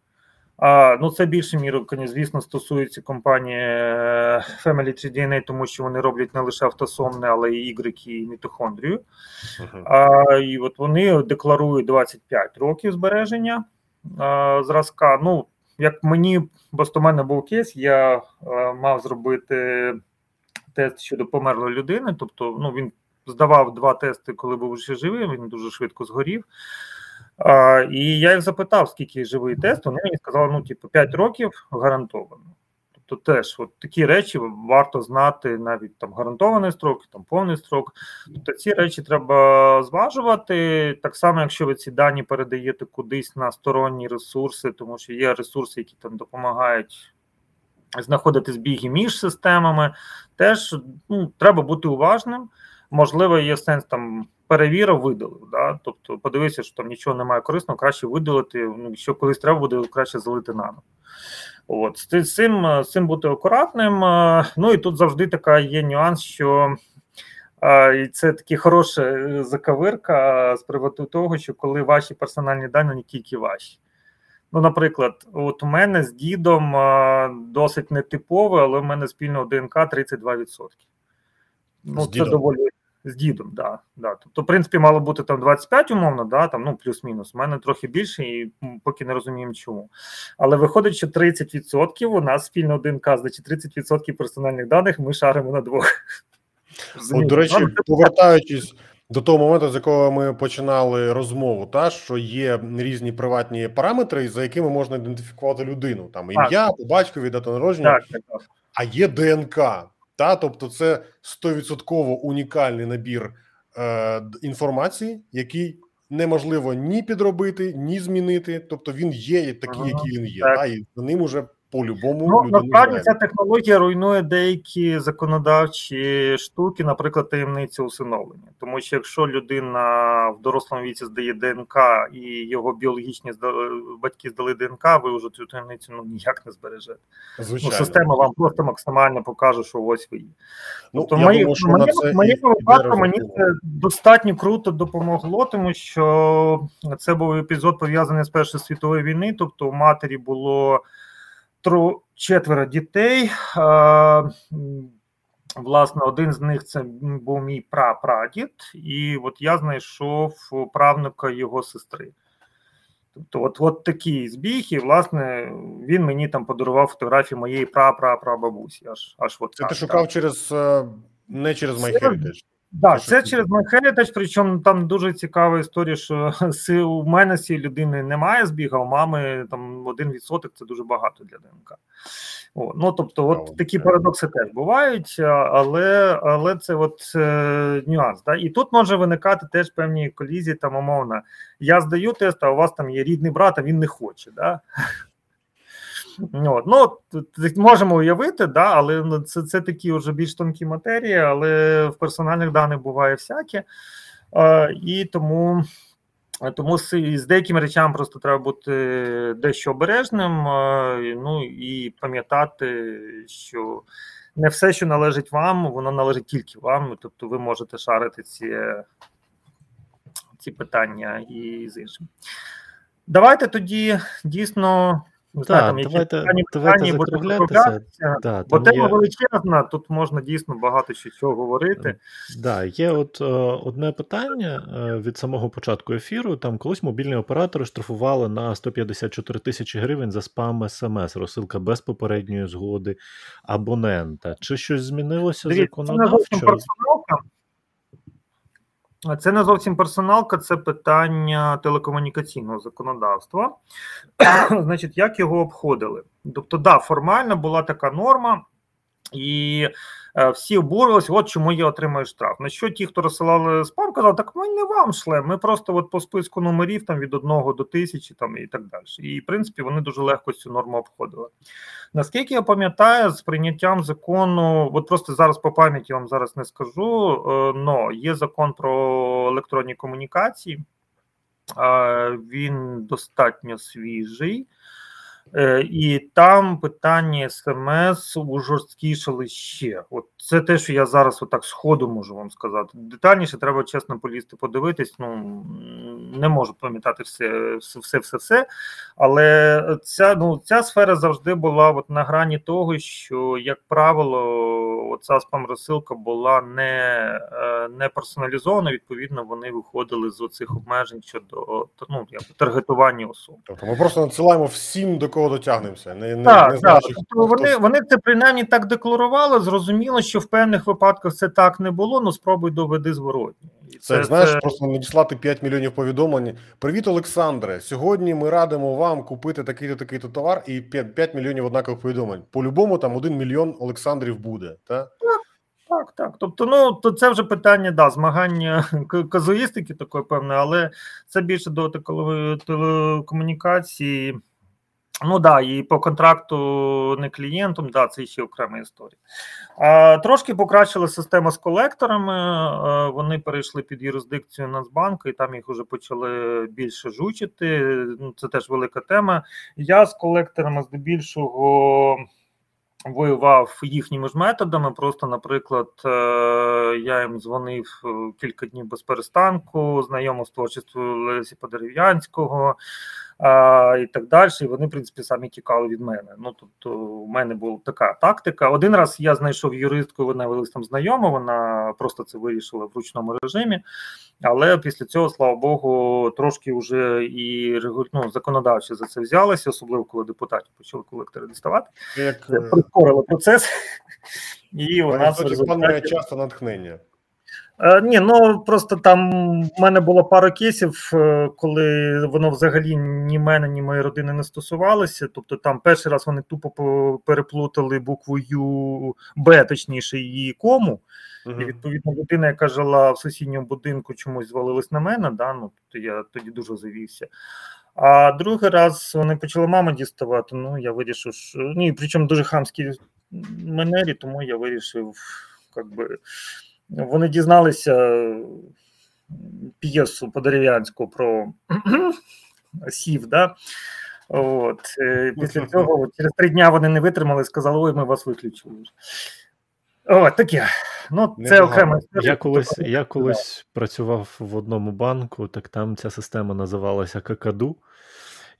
А, Ну, це більше міру, звісно, стосується компанії е, Family 3 DNA, тому що вони роблять не лише автосомне, але й ігрики і мітохондрію. Uh-huh. А, І от вони декларують 25 років збереження а, зразка. Ну, як мені, просто в мене був кейс, я а, мав зробити тест щодо померлої людини. Тобто, ну він здавав два тести, коли був ще живий. Він дуже швидко згорів. А, І я їх запитав, скільки живий тест. Вони мені сказали, ну, типу, 5 років гарантовано. Тобто, теж от такі речі варто знати навіть там гарантований строк, там повний строк. Тобто ці речі треба зважувати. Так само, якщо ви ці дані передаєте кудись на сторонні ресурси, тому що є ресурси, які там допомагають знаходити збіги між системами, теж ну, треба бути уважним. Можливо, є сенс там перевірив, видалив. Да? Тобто, подивився, що там нічого немає корисного, краще видалити. Ну, що колись треба буде, краще залити нано. От з цим з цим бути акуратним. Ну і тут завжди така є нюанс, що і це такі хороша е, заковирка з приводу того, що коли ваші персональні дані не тільки ваші. Ну, наприклад, от у мене з дідом досить нетипове, але в мене спільного ДНК 32%. Ну, з це доволі з дідом, да, да. Тобто, в принципі, мало бути там 25 умовно, да, там, ну, плюс-мінус. У мене трохи більше, і поки не розуміємо чому. Але виходить, що 30% у нас спільного ДНК, значить 30% персональних даних ми шаримо на двох. От, До речі, повертаючись до того моменту, з якого ми починали розмову, та що є різні приватні параметри, за якими можна ідентифікувати людину, там ім'я, по батькові, дата народження, так, так, так. а є ДНК. Та, тобто, це стовідсотково унікальний набір е, інформації, який неможливо ні підробити, ні змінити. Тобто він є такий, ага, який він є, та, і за ним уже по-любому ну, насправді ця технологія руйнує деякі законодавчі штуки, наприклад, таємниці усиновлення. Тому що якщо людина в дорослому віці здає ДНК і його біологічні батьки здали ДНК, ви вже цю таємницю ну ніяк не збережете. Звичайно. Ну, система вам просто максимально покаже, що ось ви є. Ну, тобто, мої, думаю, що мені, це мені випадку мені це достатньо круто допомогло, тому що це був епізод пов'язаний з Першою світовою війни, тобто у матері було четверо дітей. Власне, один з них це був мій прапрадід, і от я знайшов правнука його сестри. Тобто, от от такий збіг, і власне він мені там подарував фотографії моєї прапрапрабабусі. Аж аж от Це так, ти шукав так. через е, не через MyHeritage? Так, це через MyHeritage, причому там дуже цікава історія, що у мене цієї людини немає збіга, у мами там один відсоток це дуже багато для ДНК. О, ну тобто, от такі парадокси теж бувають, але але це от е, нюанс. Да? І тут може виникати теж певні колізії, там умовно. Я здаю тест, а у вас там є рідний брат, а він не хоче. Да? От. Ну, Можемо уявити, да, але ну, це це такі вже більш тонкі матерії, але в персональних даних буває всяке. Е, І тому тому з, з деякими речами просто треба бути дещо обережним, е, ну і пам'ятати, що не все, що належить вам, воно належить тільки вам. Тобто ви можете шарити ці, ці питання і з іншим. Давайте тоді дійсно не знаю, там питання, питання, бо. Да, Бо тема є, величезна, тут можна дійсно багато ще чого говорити. да, є от е, одне питання е, від самого початку ефіру. Там колись мобільні оператори штрафували на 154 тисячі гривень за спам смс, розсилка без попередньої згоди абонента. Чи щось змінилося Дивіться, це не законодавчо? Це не зовсім персоналка, це питання телекомунікаційного законодавства. Значить, як його обходили? Тобто, да, формально була така норма, і всі обурилися, от чому я отримую штраф. На що ті, хто розсилали спам, казали, так ми не вам шлем, ми просто от по списку номерів там від 1 до тисячі там і так далі. І в принципі вони дуже легко цю норму обходили. Наскільки я пам'ятаю, з прийняттям закону, от просто зараз по пам'яті вам зараз не скажу, але є закон про електронні комунікації, е, він достатньо свіжий. Е, І там питання смс ужорсткішали ще. От це те, що я зараз отак сходу можу вам сказати. Детальніше треба чесно полізти, подивитись. Ну не можу пам'ятати все, все, все, все. Але ця ну ця сфера завжди була от на грані того, що як правило, оця спам-розсилка була не е, не персоналізована. Відповідно, вони виходили з оцих обмежень щодо ну, як, таргетування особ. Тобто ми просто надсилаємо всім, до кого дотягнемося. Не, не, Так, не так. Тобто вони, вони це принаймні так декларували. Зрозуміло, що в певних випадках це так не було, ну спробуй доведи зворотні. І Це, знаєш, просто надіслати 5 мільйонів повідомлень. Привіт, Олександре. Сьогодні ми радимо вам купити такий-то такий-то товар і 5, 5 мільйонів однакових повідомлень. По-любому там 1 мільйон Олександрів буде. Та? Так, так. Тобто, ну то це вже питання, да, змагання казуїстики такої певне, але це більше до телеко- телекомунікації. Ну да, і по контракту не клієнтом, да, це ще окрема історія. А, трошки покращила система з колекторами. а, вони перейшли під юрисдикцію Нацбанку, і там їх вже почали більше жучити. Ну, це теж велика тема. Я з колекторами здебільшого воював їхніми ж методами. Просто, наприклад, е, я їм дзвонив е, кілька днів без перестанку, знайомив з творчістю Лесі Подерев'янського а, і так далі. І вони, в принципі, самі тікали від мене. Ну тобто, у мене була така тактика. Один раз я знайшов юристку, вона виявилась там знайома, вона просто це вирішила в ручному режимі. Але після цього, слава Богу, трошки вже і ну, законодавчі за це взялися, особливо коли депутатів почали колектори діставати. Як е, прискорило процес. І у нас результаті... часто натхнення. Е, Ні, ну просто там в мене було пару кейсів, е, коли воно взагалі ні мене, ні моєї родини не стосувалося. Тобто, там перший раз вони тупо переплутали букву Ю Б, точніше, її кому. І відповідно людина, яка жила в сусідньому будинку, чомусь звалилась на мене. Да? Ну, тобто я тоді дуже завівся. А другий раз вони почали маму діставати. Ну, я вирішив, що ні, причому дуже хамські манері, тому я вирішив, як би. Вони дізналися п'єсу по-дерев'янську про сів, да? От. е, Після цього через три дня вони не витримали, сказали, ой, ми вас виключили. вже». О, таке. Ну, це Непогано. окрема. Я колись, я колись працював в одному банку, так там ця система називалася Какаду.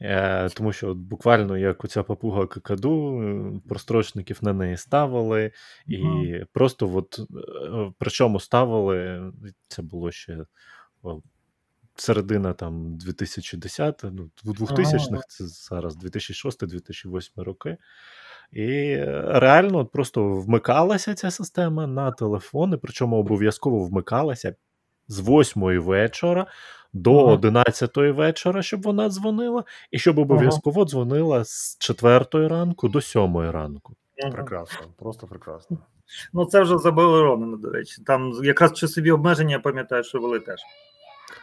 Е, тому що от буквально як оця папуга Какаду, прострочників на неї ставили, і Мгм. просто от е, причому ставили, це було ще середина там 2010, ну, 2000-х, це зараз 2006-2008 роки. І е, реально от просто вмикалася ця система на телефони, причому обов'язково вмикалася з 8 вечора до Ага. 11 вечора, щоб вона дзвонила, і щоб обов'язково дзвонила з 4 ранку до 7 ранку. Ага. Прекрасно, просто прекрасно. Ну, це вже заборонено, до речі. Там якраз часові обмеження, я пам'ятаю, що вели теж.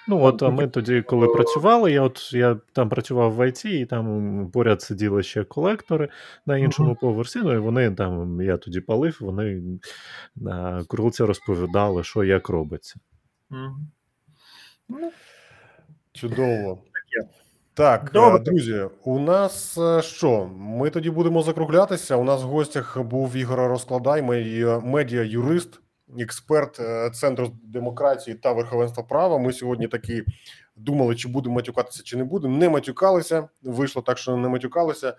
Ну, от а ми тоді, коли працювали, я от я там працював в ІТ, і там поряд сиділи ще колектори на іншому Мгм. поверсі. Ну і вони там, я тоді палив, вони на курилці розповідали, що як робиться. Ну, Чудово. Так, Добре. е, друзі, у нас е, що? Ми тоді будемо закруглятися. У нас в гостях був Ігор Розкладай, медіа, медіа-юрист, експерт е, Центру демократії та верховенства права. Ми сьогодні такі думали, чи будемо матюкатися, чи не будемо. Не матюкалися. Вийшло так, що не матюкалися.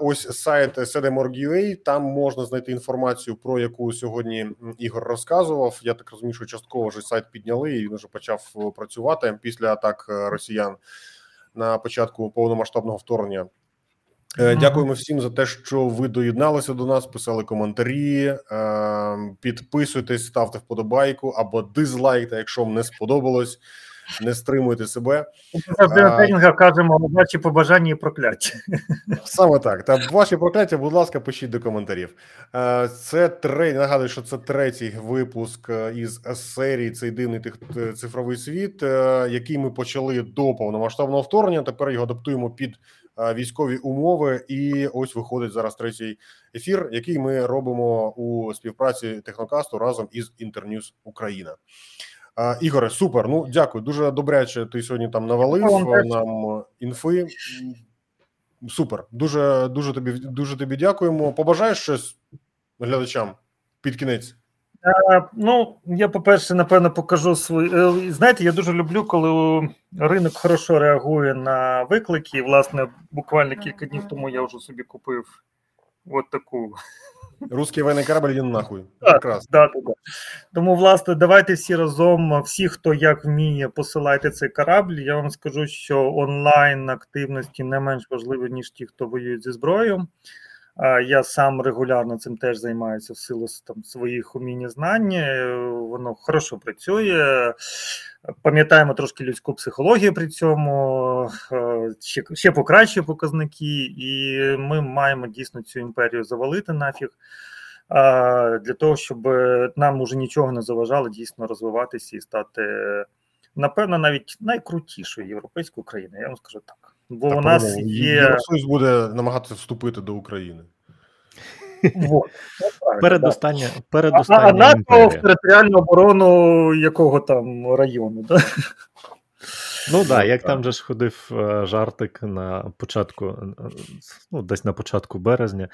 Ось сайт sedemorg.ua, Там можна знайти інформацію, про яку сьогодні Ігор розказував. Я так розумію, що частково вже сайт підняли і він вже почав працювати після атак росіян на початку повномасштабного вторгнення. Е, дякуємо всім за те, що ви доєдналися до нас, писали коментарі. Е, підписуйтесь, ставте вподобайку або дизлайкте, якщо вам не сподобалось. Не стримуйте себе. Завжди на тренінгах кажемо ваші побажання і прокляття. Саме так. Та ваші прокляття, будь ласка, пишіть до коментарів. Е, це третій, нагадую, що це третій випуск із серії цей дивний цифровий світ, який ми почали до повномасштабного вторгнення. Тепер його адаптуємо під військові умови, і ось виходить зараз третій ефір, який ми робимо у співпраці технокасту разом із Інтерньюз Україна. Ігоре, супер. Ну дякую. Дуже добряче. Ти сьогодні там навалив нам інфи. Супер, дуже дуже тобі дуже тобі дякуємо. Побажаєш щось глядачам під кінець. Ну, я по-перше, напевно, покажу свої. Е, знаєте, я дуже люблю, коли ринок хорошо реагує на виклики. І, власне, буквально кілька днів тому я вже собі купив от таку. Русський воєнний корабль він нахуй. Да, да. Тому, власне, давайте всі разом, всі, хто як вміє, посилайте цей корабль. Я вам скажу, що онлайн активності не менш важливі, ніж ті, хто воює зі зброєю. Я сам регулярно цим теж займаюся в силу там своїх умінь і знань. Е, воно хорошо працює. Пам'ятаємо трошки людську психологію при цьому, е, ще ще покращує показники, і ми маємо дійсно цю імперію завалити нафіг. Для того, щоб нам уже нічого не заважало дійсно розвиватися і стати, напевно, навіть найкрутішою європейською країною. Я вам скажу так. Бо у нас є Євросоюз буде намагатися вступити до України. Вот. Передостання, передостання а, а НАТО в територіальну оборону якого там району, так? Ну так, як там же ж ходив е, жартик на початку, е, ну, десь на початку березня.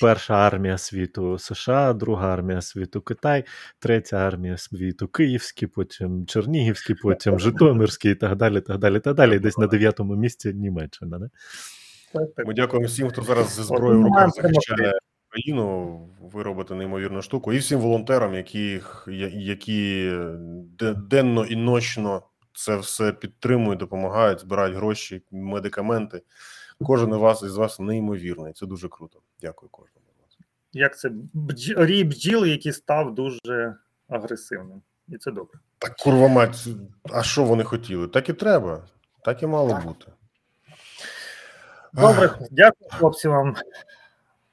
Перша армія світу США, друга армія світу Китай, третя армія світу Київський, потім Чернігівський, потім Житомирський і так далі. так далі, так далі. Десь на дев'ятому місці Німеччина. Не? Ми дякуємо всім, хто зараз зі зброєю в руках захищає країну. Ви робите неймовірну штуку, і всім волонтерам, які які денно і ночно це все підтримують, допомагають, збирають гроші, медикаменти. Кожен із вас із вас неймовірний. Це дуже круто. Дякую кожному вас. Як це рій бджіли, який став дуже агресивним, і це добре. Так курва мать, а що вони хотіли? Так і треба, так і мало так. бути. Добре, дякую, хлопці. Вам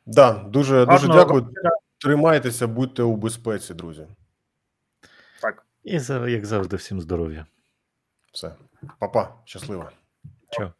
да, дуже дуже дякую. Року. Тримайтеся, будьте у безпеці, друзі. Так. І як завжди, всім здоров'я. Все, Па-па, щасливо. Чао.